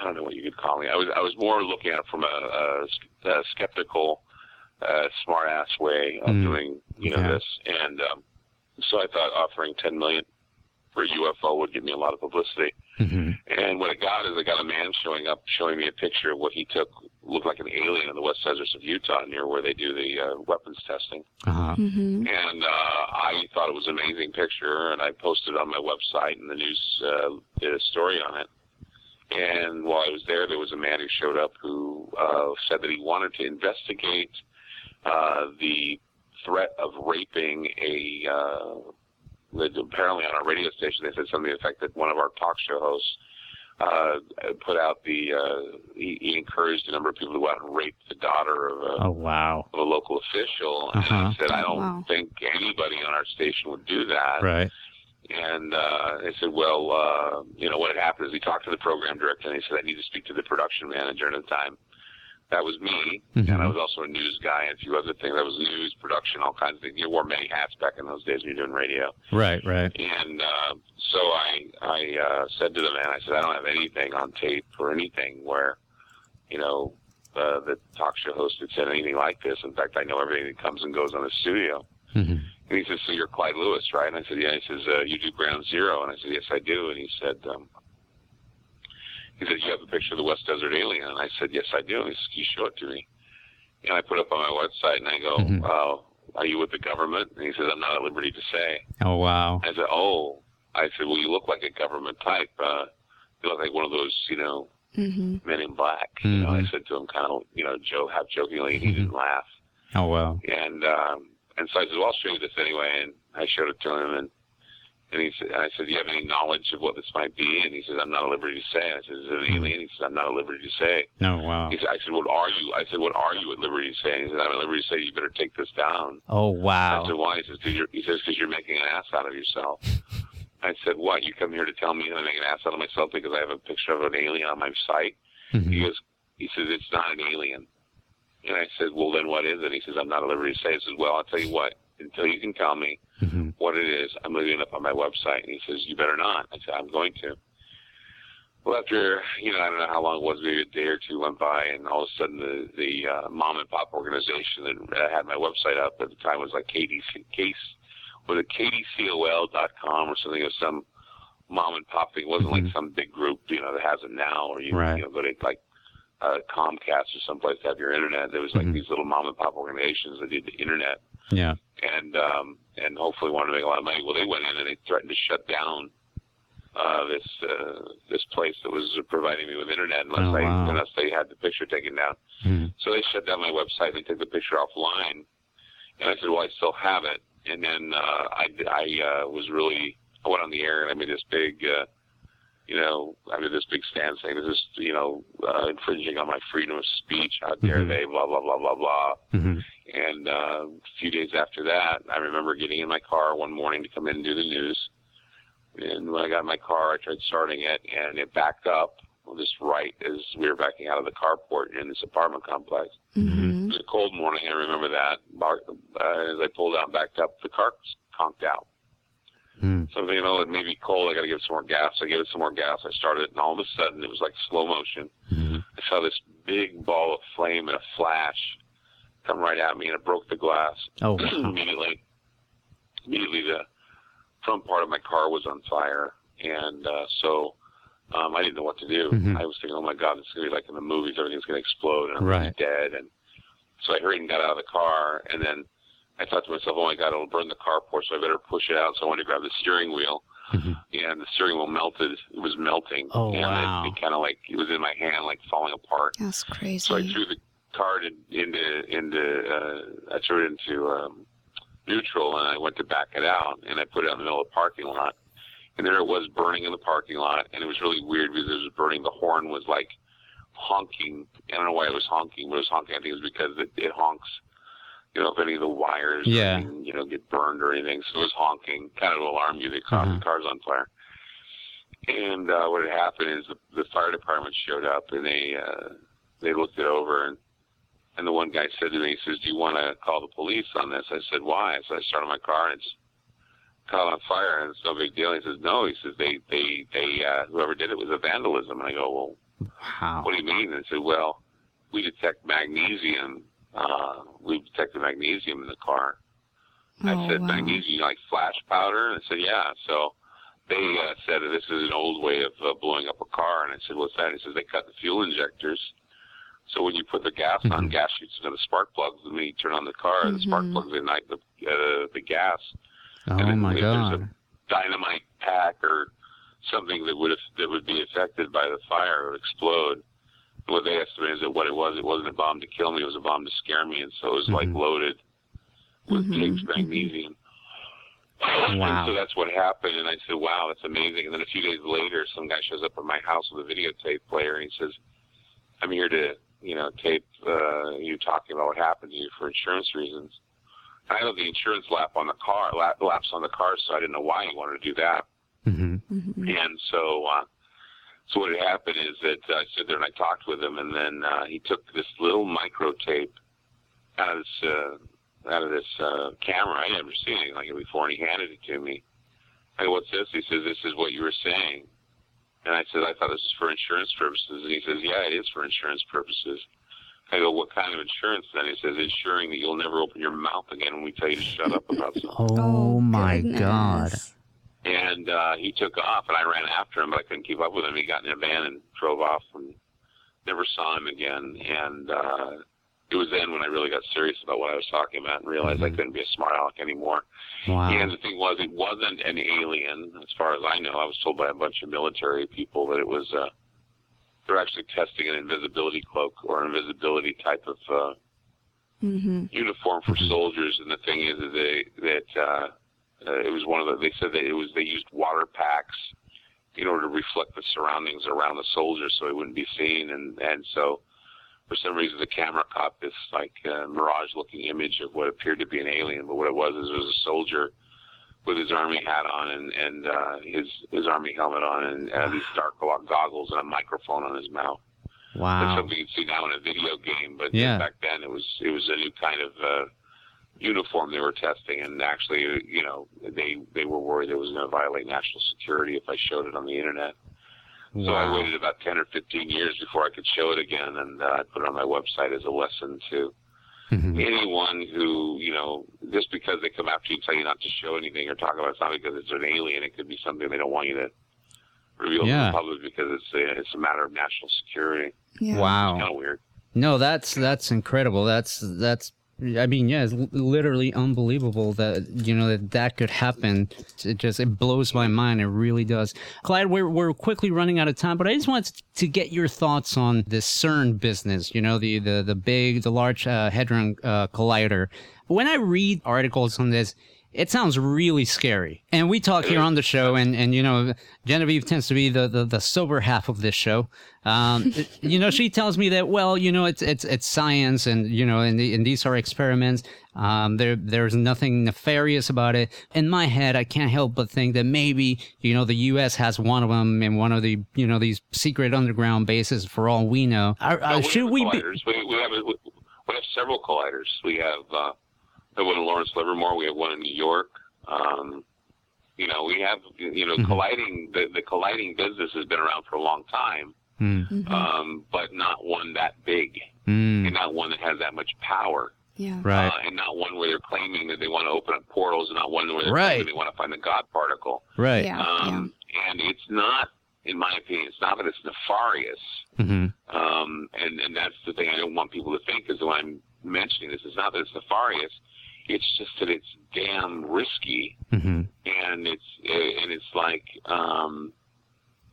I don't know what you could call me. I was I was more looking at it from a, a, a skeptical, uh, smart ass way of Mm. doing you know Yeah. this, and um, so I thought offering ten million for a UFO would give me a lot of publicity. Mhm. And what I got is I got a man showing up, showing me a picture of what he took looked like an alien in the west deserts of Utah, near where they do the uh, weapons testing. Uh-huh. Mm-hmm. And uh, I thought it was an amazing picture, and I posted it on my website, and the news uh, did a story on it. And while I was there, there was a man who showed up who uh, said that he wanted to investigate uh, the threat of raping a. Uh, apparently on our radio station they said something to the effect that one of our talk show hosts uh, put out the. Uh, he, he encouraged a number of people to go out and rape the daughter of a Oh wow. of a local official, and Uh-huh. I said, I don't Wow. think anybody on our station would do that. Right. And uh, they said, well, uh, you know, what had happened is we talked to the program director, and he said, I need to speak to the production manager. And at the time, that was me, Mhm. and I was also a news guy and a few other things. I was news, production, all kinds of things. You wore many hats back in those days when you're doing radio. Right. Right. And uh, so I, I uh, said to the man, I said, I don't have anything on tape or anything where, you know, uh, the talk show host had said anything like this. In fact, I know everything that comes and goes on the studio. Mhm. And he says, so you're Clyde Lewis, right? And I said, yeah. He says, uh, you do Ground Zero. And I said, yes, I do. And he said, um, he said, you have a picture of the West Desert Alien. And I said, yes, I do. And he says, can you show it to me? And I put it up on my website, and I go, Mhm. uh, are you with the government? And he says, I'm not at liberty to say. Oh wow. I said, oh. I said, well, you look like a government type. Uh, you look like one of those, you know, Mm-hmm. men in black. You know, I Mhm. said to him kind of, you know, Joe, half jokingly, and he didn't laugh. Oh wow. And um, and so I said, well, I'll show you this anyway. And I showed it to him, and and he said, I said, do you have any knowledge of what this might be? And he says, I'm not at liberty to say. And I said, is it an alien? He says, I'm not at liberty to say. Oh wow. He said, I said, what are you? I said, what are you at liberty to say? And he said, I'm at liberty to say you better take this down. Oh wow. I said, why? He says, cause you're, he says, because you're making an ass out of yourself. [laughs] I said, what? You come here to tell me that I make an ass out of myself because I have a picture of an alien on my site? He Mhm. goes, he says, it's not an alien. And I said, well, then what is it? He says, I'm not at liberty to say. I said, well, I'll tell you what. Until you can tell me Mhm. what it is, I'm leaving it up on my website. And he says, you better not. I said, I'm going to. Well, after, you know, I don't know how long it was, maybe a day or two went by, and all of a sudden the, the uh, mom and pop organization that had my website up at the time was like KDC, case, was it KDCOL.com or something, or some mom and pop thing. It wasn't like some big group, you know, that has it now, or you, Right. you know, go to like uh, Comcast or someplace to have your internet. There was like Mhm. these little mom and pop organizations that did the internet Yeah. and um, and hopefully wanted to make a lot of money. Well, they went in and they threatened to shut down uh, this uh, this place that was providing me with internet unless Oh, they wow. unless they had the picture taken down. Mhm. So they shut down my website. And they took the picture offline, and I said, "Well, I still have it." And then uh, I I uh, was really I went on the air and I made this big. Uh, you know, I made this big stand saying this is, you know, uh, infringing on my freedom of speech. How dare Mhm. they? Blah blah blah blah blah. Mhm. And uh, a few days after that, I remember getting in my car one morning to come in and do the news. And when I got in my car, I tried starting it, and it backed up just right as we were backing out of the carport in this apartment complex. Mm-hmm. It was a cold morning, I remember that. Uh, as I pulled out and backed up, the car conked out. Mhm. So, you know, it may be cold, I got to give it some more gas. I gave it some more gas. I started it, and all of a sudden, it was like slow motion. Mhm. I saw this big ball of flame and a flash come right at me, and it broke the glass. Oh [clears throat] immediately, immediately the front part of my car was on fire, and uh, so um, I didn't know what to do. Mhm. I was thinking, oh my God, this is gonna be like in the movies, everything's gonna explode, and I'm Right. dead. And so I hurried and got out of the car, and then I thought to myself, oh my God, it'll burn the carport, so I better push it out. So I went to grab the steering wheel. Mhm. And the steering wheel melted. It was melting. Oh, and wow. It, it kind of like, it was in my hand, like falling apart. That's crazy. So I threw the card in, into into uh, I threw it into um, neutral, and I went to back it out, and I put it out in the middle of the parking lot, and there it was burning in the parking lot, and it was really weird because it was burning. The horn was like honking. I don't know why it was honking, but it was honking. I think it was because it, it honks. You know, if any of the wires, Yeah. anything, you know, get burned or anything. So it was honking, kind of alarm you. Caught Uh-huh. the cars on fire. And uh, what had happened is the, the fire department showed up and they uh, they looked it over and and the one guy said to me, he says, "Do you want to call the police on this?" I said, "Why?" So I started my car and it's caught on fire and it's no big deal. He says, "No," he says, "They they they uh, whoever did it was a vandalism." And I go, "Well, Wow. what do you mean?" And I said, "Well, we detect magnesium. Uh, we detected magnesium in the car." I Oh, said, wow. magnesium like flash powder? And I said, yeah. So they uh, said that this is an old way of uh, blowing up a car. And I said, what's that? And he says, they cut the fuel injectors. So when you put the gas on, Mhm. gas shoots into the spark plugs. And when you turn on the car, the spark Mhm. plugs ignite the, uh, the gas. Oh then my if there's a- Dynamite pack or something that would that would be affected by the fire or explode. What they estimated is that what it was, it wasn't a bomb to kill me, it was a bomb to scare me. And so it was like Mhm. loaded with Mhm, Jake's mhm. magnesium. Wow. And so that's what happened, and I said, "Wow, that's amazing." And then a few days later, some guy shows up at my house with a videotape player, and he says, "I'm here to, you know, tape uh, you talking about what happened to you for insurance reasons." And I know the insurance lap on the car lap, laps on the car, so I didn't know why he wanted to do that. hmm Mhm. And so, uh, so what had happened is that uh, I stood there and I talked with him, and then uh, he took this little micro tape out of this uh, out of this uh, camera. I never seen anything like it before, and he handed it to me. I go, "What's this?" He says, "This is what you were saying." And I said, "I thought this was for insurance purposes." And he says, "Yeah, it is for insurance purposes." I go, "What kind of insurance?" Then he says, "Ensuring that you'll never open your mouth again when we tell you to shut up about something." Oh, my god. And uh, he took off, and I ran after him, but I couldn't keep up with him. He got in a van and drove off, and never saw him again. And uh, it was then when I really got serious about what I was talking about and realized I Mhm. couldn't be a smart aleck anymore. Wow. And the thing was, it wasn't an alien, as far as I know. I was told by a bunch of military people that it was. Uh, they're actually testing an invisibility cloak or an invisibility type of uh, Mm-hmm. uniform for Mhm. soldiers, and the thing is, is they that uh, uh, it was one of the. They said that it was they used water packs in order to reflect the surroundings around the soldiers, so it wouldn't be seen, and and so for some reason the camera caught this like uh, mirage-looking image of what appeared to be an alien, but what it was is it was a soldier with his army hat on and and uh, his his army helmet on and uh, these [sighs] dark goggles and a microphone on his mouth. That's Wow. something you see now in a video game, but Yeah. back then it was it was a new kind of uh, uniform they were testing, and actually, you know, they they were worried it was going to violate national security if I showed it on the internet. So I waited about ten or fifteen years before I could show it again, and uh, I put it on my website as a lesson to Mhm. anyone who, you know, just because they come after you and tell you not to show anything or talk about it, it's not because it's an alien. It could be something they don't want you to reveal to the public because it's a, it's a matter of national security. Yeah. Wow. Kind of weird. No, that's that's incredible. That's that's. I mean, yeah, it's literally unbelievable that you know that that could happen. It just it blows my mind. It really does. Clyde, we're we're quickly running out of time, but I just wanted to get your thoughts on this CERN business. You know, the the the big, the large uh, hadron uh, collider. When I read articles on this. It sounds really scary. And we talk here on the show, and, and you know, Genevieve tends to be the, the, the sober half of this show. Um, you know, she tells me that, well, you know, it's it's it's science, and you know, and, the, and these are experiments. Um, there there's nothing nefarious about it. In my head, I can't help but think that maybe you know the U.S. has one of them in one of the you know these secret underground bases. For all we know, are, No, uh, should we be? colliders. We, we have we, we have several colliders. We have uh, the one in Lawrence Livermore. We have one in New York. Um, you know, we have you know Mhm. colliding. The, the colliding business has been around for a long time, Hmm, Mhm. um, but not one that big, hmm, and not one that has that much power, yeah. right. uh, and not one where they're claiming that they want to open up portals, and not one where they're Right. claiming they want to find the God particle. right. Yeah. Um, And it's not, in my opinion, it's not that it's nefarious. hmm Um, and, and that's the thing I don't want people to think is when I'm mentioning this, it's not that it's nefarious. It's just that it's damn risky, hmm and it's and it's like, um,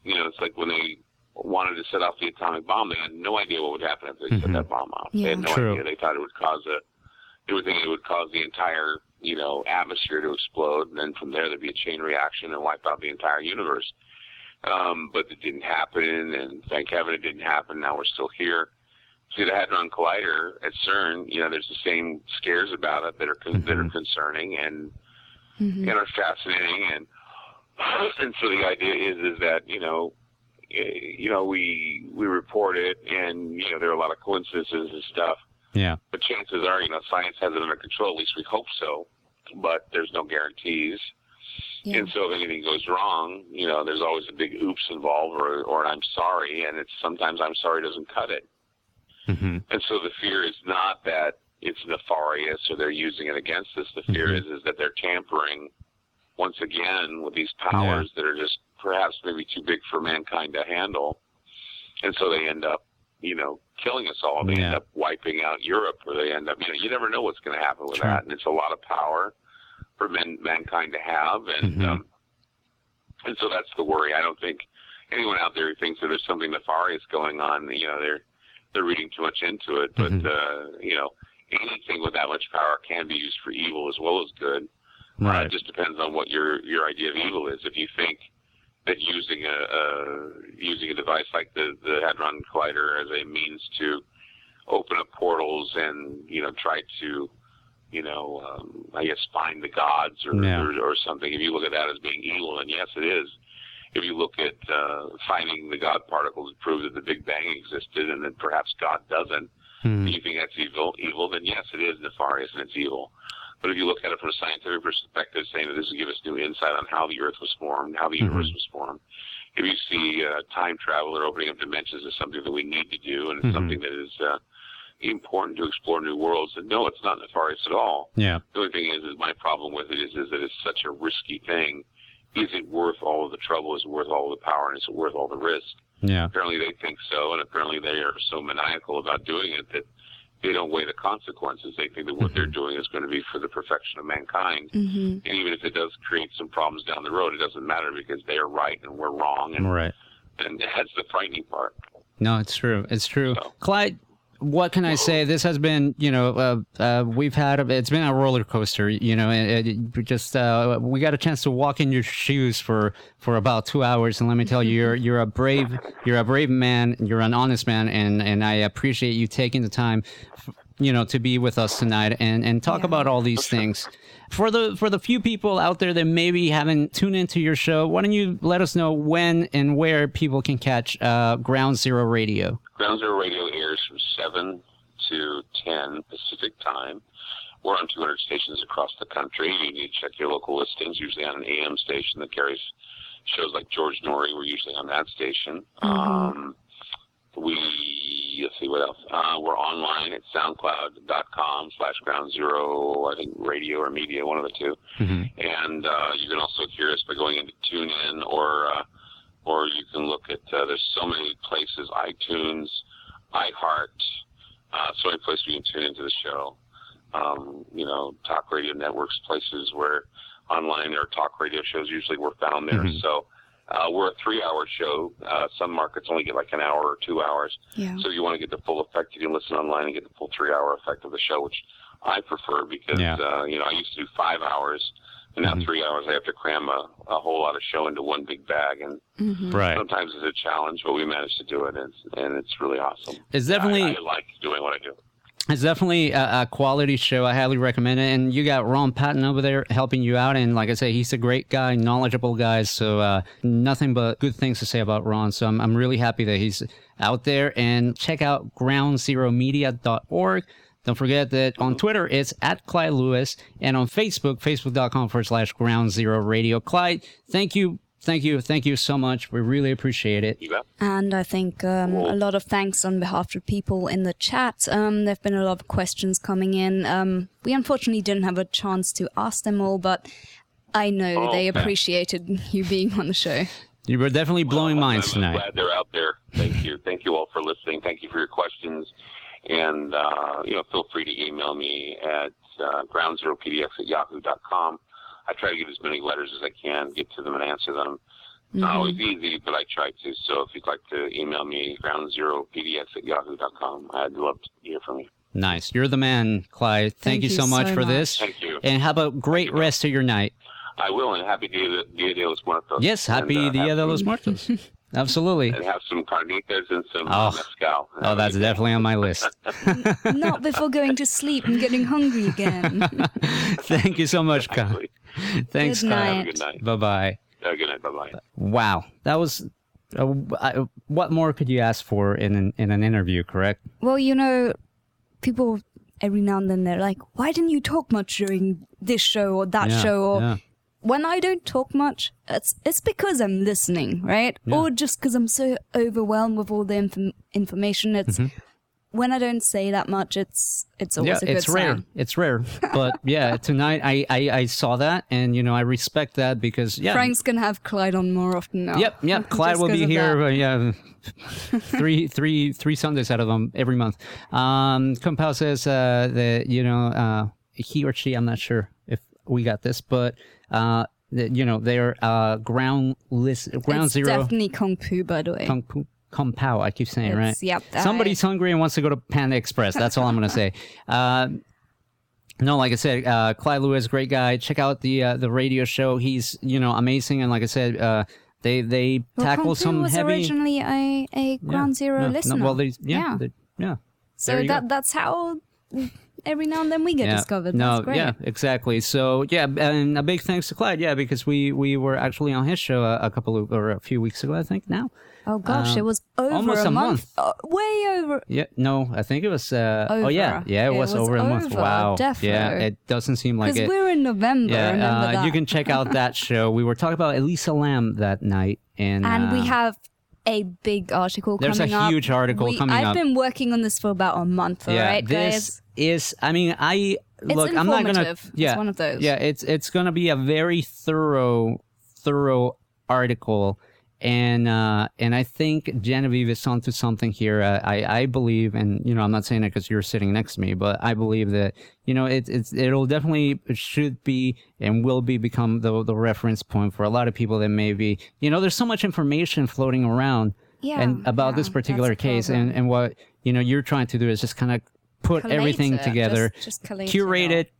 you know, it's like when they wanted to set off the atomic bomb, they had no idea what would happen if they Mhm. set that bomb off. They had no True. idea. They thought it would cause a, they were thinking it would cause the entire, you know, atmosphere to explode, and then from there there'd be a chain reaction and wipe out the entire universe. Um, but it didn't happen, and thank heaven it didn't happen. Now we're still here. See the Hadron Collider at CERN. You know, there's the same scares about it that are con- that are concerning and and are fascinating, and [clears throat] and so the idea is is that you know, eh, you know, we we report it, and you know, there are a lot of coincidences and stuff. Yeah. But chances are, you know, science has it under control. At least we hope so. But there's no guarantees. Yeah. And so if anything goes wrong, you know, there's always a big oops involved or, or an I'm sorry. And it's sometimes I'm sorry doesn't cut it. Hmm And so the fear is not that it's nefarious or they're using it against us. The fear Mhm. is, is that they're tampering once again with these powers that are just perhaps maybe too big for mankind to handle. And so they end up, you know, killing us all. They Yeah. end up wiping out Europe or they end up, you know, you never know what's going to happen with Sure. that. And it's a lot of power for men, mankind to have. And, Mhm. um, and so that's the worry. I don't think anyone out there who thinks that there's something nefarious going on, you know, they're, they're reading too much into it. But, Mhm. uh, you know, anything with that much power can be used for evil as well as good. Uh, it just depends on what your your idea of evil is. If you think that using a, a using a device like the the Hadron Collider as a means to open up portals and you know try to you know um, I guess find the gods or, Yeah. or or something. If you look at that as being evil, and yes, it is. If you look at uh, finding the God particles to prove that the Big Bang existed and that perhaps God doesn't, and you think that's evil, evil, then yes, it is nefarious and it's evil. But if you look at it from a scientific perspective, saying that this will give us new insight on how the Earth was formed, how the universe was formed, if you see uh, time travel or opening up dimensions as something that we need to do and it's Mhm. something that is uh, important to explore new worlds, then no, it's not nefarious at all. Yeah. The only thing is, is my problem with it is, is that it's such a risky thing. Is it worth all of the trouble? Is it worth all of the power? And is it worth all the risk? Yeah. apparently they think so, and apparently they are so maniacal about doing it that they don't weigh the consequences. They think that what they're doing is going to be for the perfection of mankind, hmm and even if it does create some problems down the road, it doesn't matter because they are right and we're wrong, and, Right. and that's the frightening part. No, it's true. It's true. So- Clyde, what can I say? This has been, you know, uh, uh, we've had, a, it's been a roller coaster, you know, and it, we just, uh, we got a chance to walk in your shoes for, for about two hours. And let me tell you, you're, [laughs] you're a brave, you're a brave man. You're an honest man. And, and I appreciate you taking the time, you know, to be with us tonight and, and talk Yeah. about all these things. For the for the few people out there that maybe haven't tuned into your show, why don't you let us know when and where people can catch uh, Ground Zero Radio? Ground Zero Radio airs from 7 to 10 Pacific time. We're on 200 stations across the country. You need to check your local listings, usually on an AM station that carries shows like George Noory. We're usually on that station. Um, we, let's see what else. Uh, we're online at soundcloud.com slash ground zero, I think radio or media, one of the two. And uh, you can also hear us by going into TuneIn or uh, or you can look at, uh, there's so many places, iTunes, iHeart, uh, so many places you can tune into the show. Um, you know, talk radio networks, places where online or talk radio shows usually we're found there. Mhm. So uh, we're a three-hour show. Uh, some markets only get like an hour or two hours. Yeah. So if you want to get the full effect, you can listen online and get the full three-hour effect of the show, which I prefer because Yeah. uh, you know I used to do five hours, and now Mhm. three hours I have to cram a, a whole lot of show into one big bag, and hmm Right. sometimes it's a challenge, but we manage to do it, and it's, and it's really awesome. It's definitely I, I like doing what I do. it's definitely a, a quality show. I highly recommend it. And you got Ron Patton over there helping you out. And like I say, he's a great guy, knowledgeable guy. So uh, nothing but good things to say about Ron. So I'm, I'm really happy that he's out there. And check out groundzeromedia.org. Don't forget that on Twitter, it's at Clyde Lewis. And on Facebook, facebook.com forward slash ground zero radio. Clyde, thank you. Thank you. Thank you so much. We really appreciate it. And I think um, a lot of thanks on behalf of people in the chat. Um, there have been a lot of questions coming in. Um, we unfortunately didn't have a chance to ask them all, but I know Oh, they yeah. appreciated you being on the show. You were definitely blowing Well, minds I'm tonight. glad they're out there. Thank you. Thank you all for listening. Thank you for your questions. And, uh, you know, feel free to email me at uh, groundzeropdx at yahoo.com. I try to get as many letters as I can, get to them and answer them. It's not always easy, but I try to. So if you'd like to email me, groundzeropdx at yahoo.com, I'd love to hear from you. Nice. You're the man, Clyde. Thank, Thank you you so much so for much. this. Thank you. And have a great rest of your night. I will, and happy Dia, Dia de los Muertos. Yes, happy and, uh, Dia have de los Muertos. [laughs] Absolutely. And have some carnitas and some Oh. mezcal. Oh, that's definitely on my list. [laughs] Not before going to sleep and getting hungry again. [laughs] Thank you so much, Kyle. Exactly. Thanks, Good Kyle. Have a night. good night. Bye bye. Uh, good night. Bye bye. Wow, that was. Uh, I, what more could you ask for in an in an interview? Correct. well, you know, people every now and then they're like, "Why didn't you talk much during this show or that Yeah, show?" Or yeah. When I don't talk much, it's it's because I'm listening, right? Yeah. Or just because I'm so overwhelmed with all the inf- information. It's when I don't say that much. It's it's always Mm-hmm. yeah, a good it's rare. sign. It's rare. But [laughs] yeah, tonight I, I I saw that, and you know I respect that because yeah. Frank's gonna have Clyde on more often now. Yep, yep. [laughs] Clyde will be here. Uh, yeah, [laughs] three, three, three Sundays out of them every month. Um, Compal says uh, that you know uh, he or she. I'm not sure if we got this, but uh, you know they're uh, ground list, ground it's zero. definitely Kung Fu, by the way. Kung Pu- Kung Pao, I keep saying It's- right. yep, I- Somebody's hungry and wants to go to Panda Express. That's all I'm gonna say. [laughs] Uh, no, like I said, uh, Clyde Lewis, great guy. Check out the uh, the radio show. He's you know amazing, and like I said, uh, they they well, tackle Kung some was heavy. originally a, a Yeah, Ground Zero no, listener. well, they, yeah, yeah. they- yeah. so that that's how every now and then we get yeah. discovered. No, that's great. yeah, exactly. So yeah, and a big thanks to Clyde, yeah, because we we were actually on his show a, a couple of or a few weeks ago, I think. Now, Oh gosh, Um, it was over almost a, a month. Uh, way over. yeah, no, I think it was. Uh, Oh yeah, yeah, it, It was, was over a month. over, Wow, yeah, it doesn't seem like it. we're in November. Yeah, uh, you can check out that [laughs] show. We were talking about Elisa Lam that night, and and we uh, have a big article There's a coming up. huge article We- coming I've up. been working on this for about a month. All yeah, right, this guys. is. I mean, I look. I'm not gonna. informative. It's Yeah, one of those. Yeah, it's it's gonna be a very thorough, thorough article, and uh, and I think Genevieve is onto something here. Uh, I I believe, and you know, I'm not saying it because you're sitting next to me, but I believe that you know it it's it'll definitely it should be and will be become the the reference point for a lot of people that maybe you know there's so much information floating around Yeah, and about this particular case and and what you know you're trying to do is just kind of put Collate everything it, together just- just it curate all. it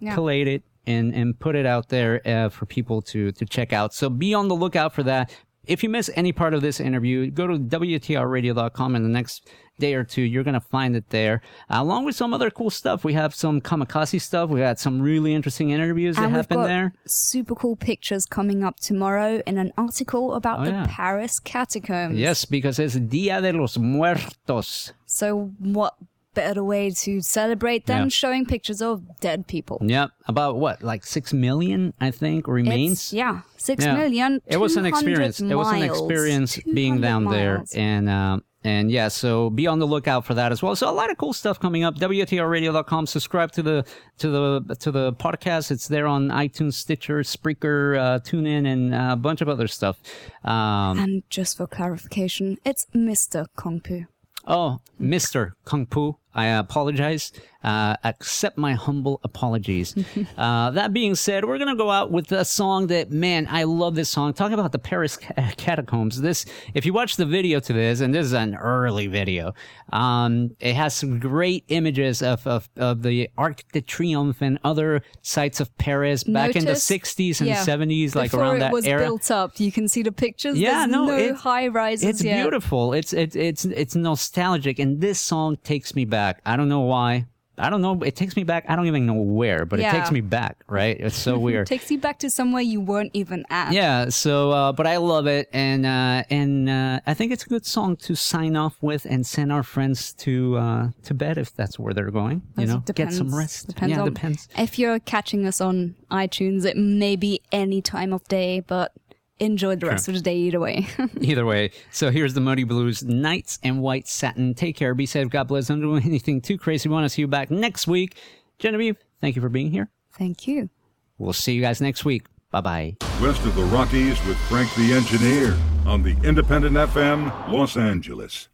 Yeah. collate it and and put it out there uh, for people to to check out. So be on the lookout for that. If you miss any part of this interview go to wtrradio.com in the next day or two. You're gonna find it there along with some other cool stuff. We have some Comikaze stuff. We got some really interesting interviews that and we've happen there. super cool pictures coming up tomorrow in an article about Oh, the yeah. Paris catacombs. yes because it's dia de los muertos. So what better way to celebrate than Yeah. showing pictures of dead people? Yep, about what, like six million, I think, remains. It's, yeah, six Yeah. million. It was an 200 experience. It was an experience being 200 down there, and um, and yeah, so be on the lookout for that as well. So a lot of cool stuff coming up. WTRRadio.com. Subscribe to the to the to the podcast. It's there on iTunes, Stitcher, Spreaker, uh, TuneIn, and a bunch of other stuff. Um, And just for clarification, it's Mr. Kongpu. Oh, Mr. Kung Pu, I apologize. Uh, accept my humble apologies. [laughs] uh, that being said, we're going to go out with a song that, man, I love this song. Talking about the Paris catacombs. This, if you watch the video to this, and this is an early video, um, it has some great images of, of, of the Arc de Triomphe and other sites of Paris back in the 60s and yeah, 70s, like around it that was era. built up, you can see the pictures. Yeah, There's no, no, it's- high rises It's yet. beautiful. It's it's it's it's nostalgic, and this song takes me back. I don't know why. I don't know. It takes me back. I don't even know where, but it takes me back. Right? It's so [laughs] weird. Takes you back to somewhere you weren't even at. yeah. So, uh, but I love it, and uh, and uh, I think it's a good song to sign off with and send our friends to uh, to bed if that's where they're going. You know, get some depends. rest. Depends yeah, on, depends. If you're catching us on iTunes, it may be any time of day, but enjoy the rest of the day either way. [laughs] Either way, so here's the Moody Blues, Nights in White Satin. Take care, be safe, God bless. Don't do anything too crazy. We want to see you back next week. Genevieve, thank you for being here. Thank you. We'll see you guys next week. Bye bye. West of the Rockies with Frank the Engineer on the Independent FM, Los Angeles.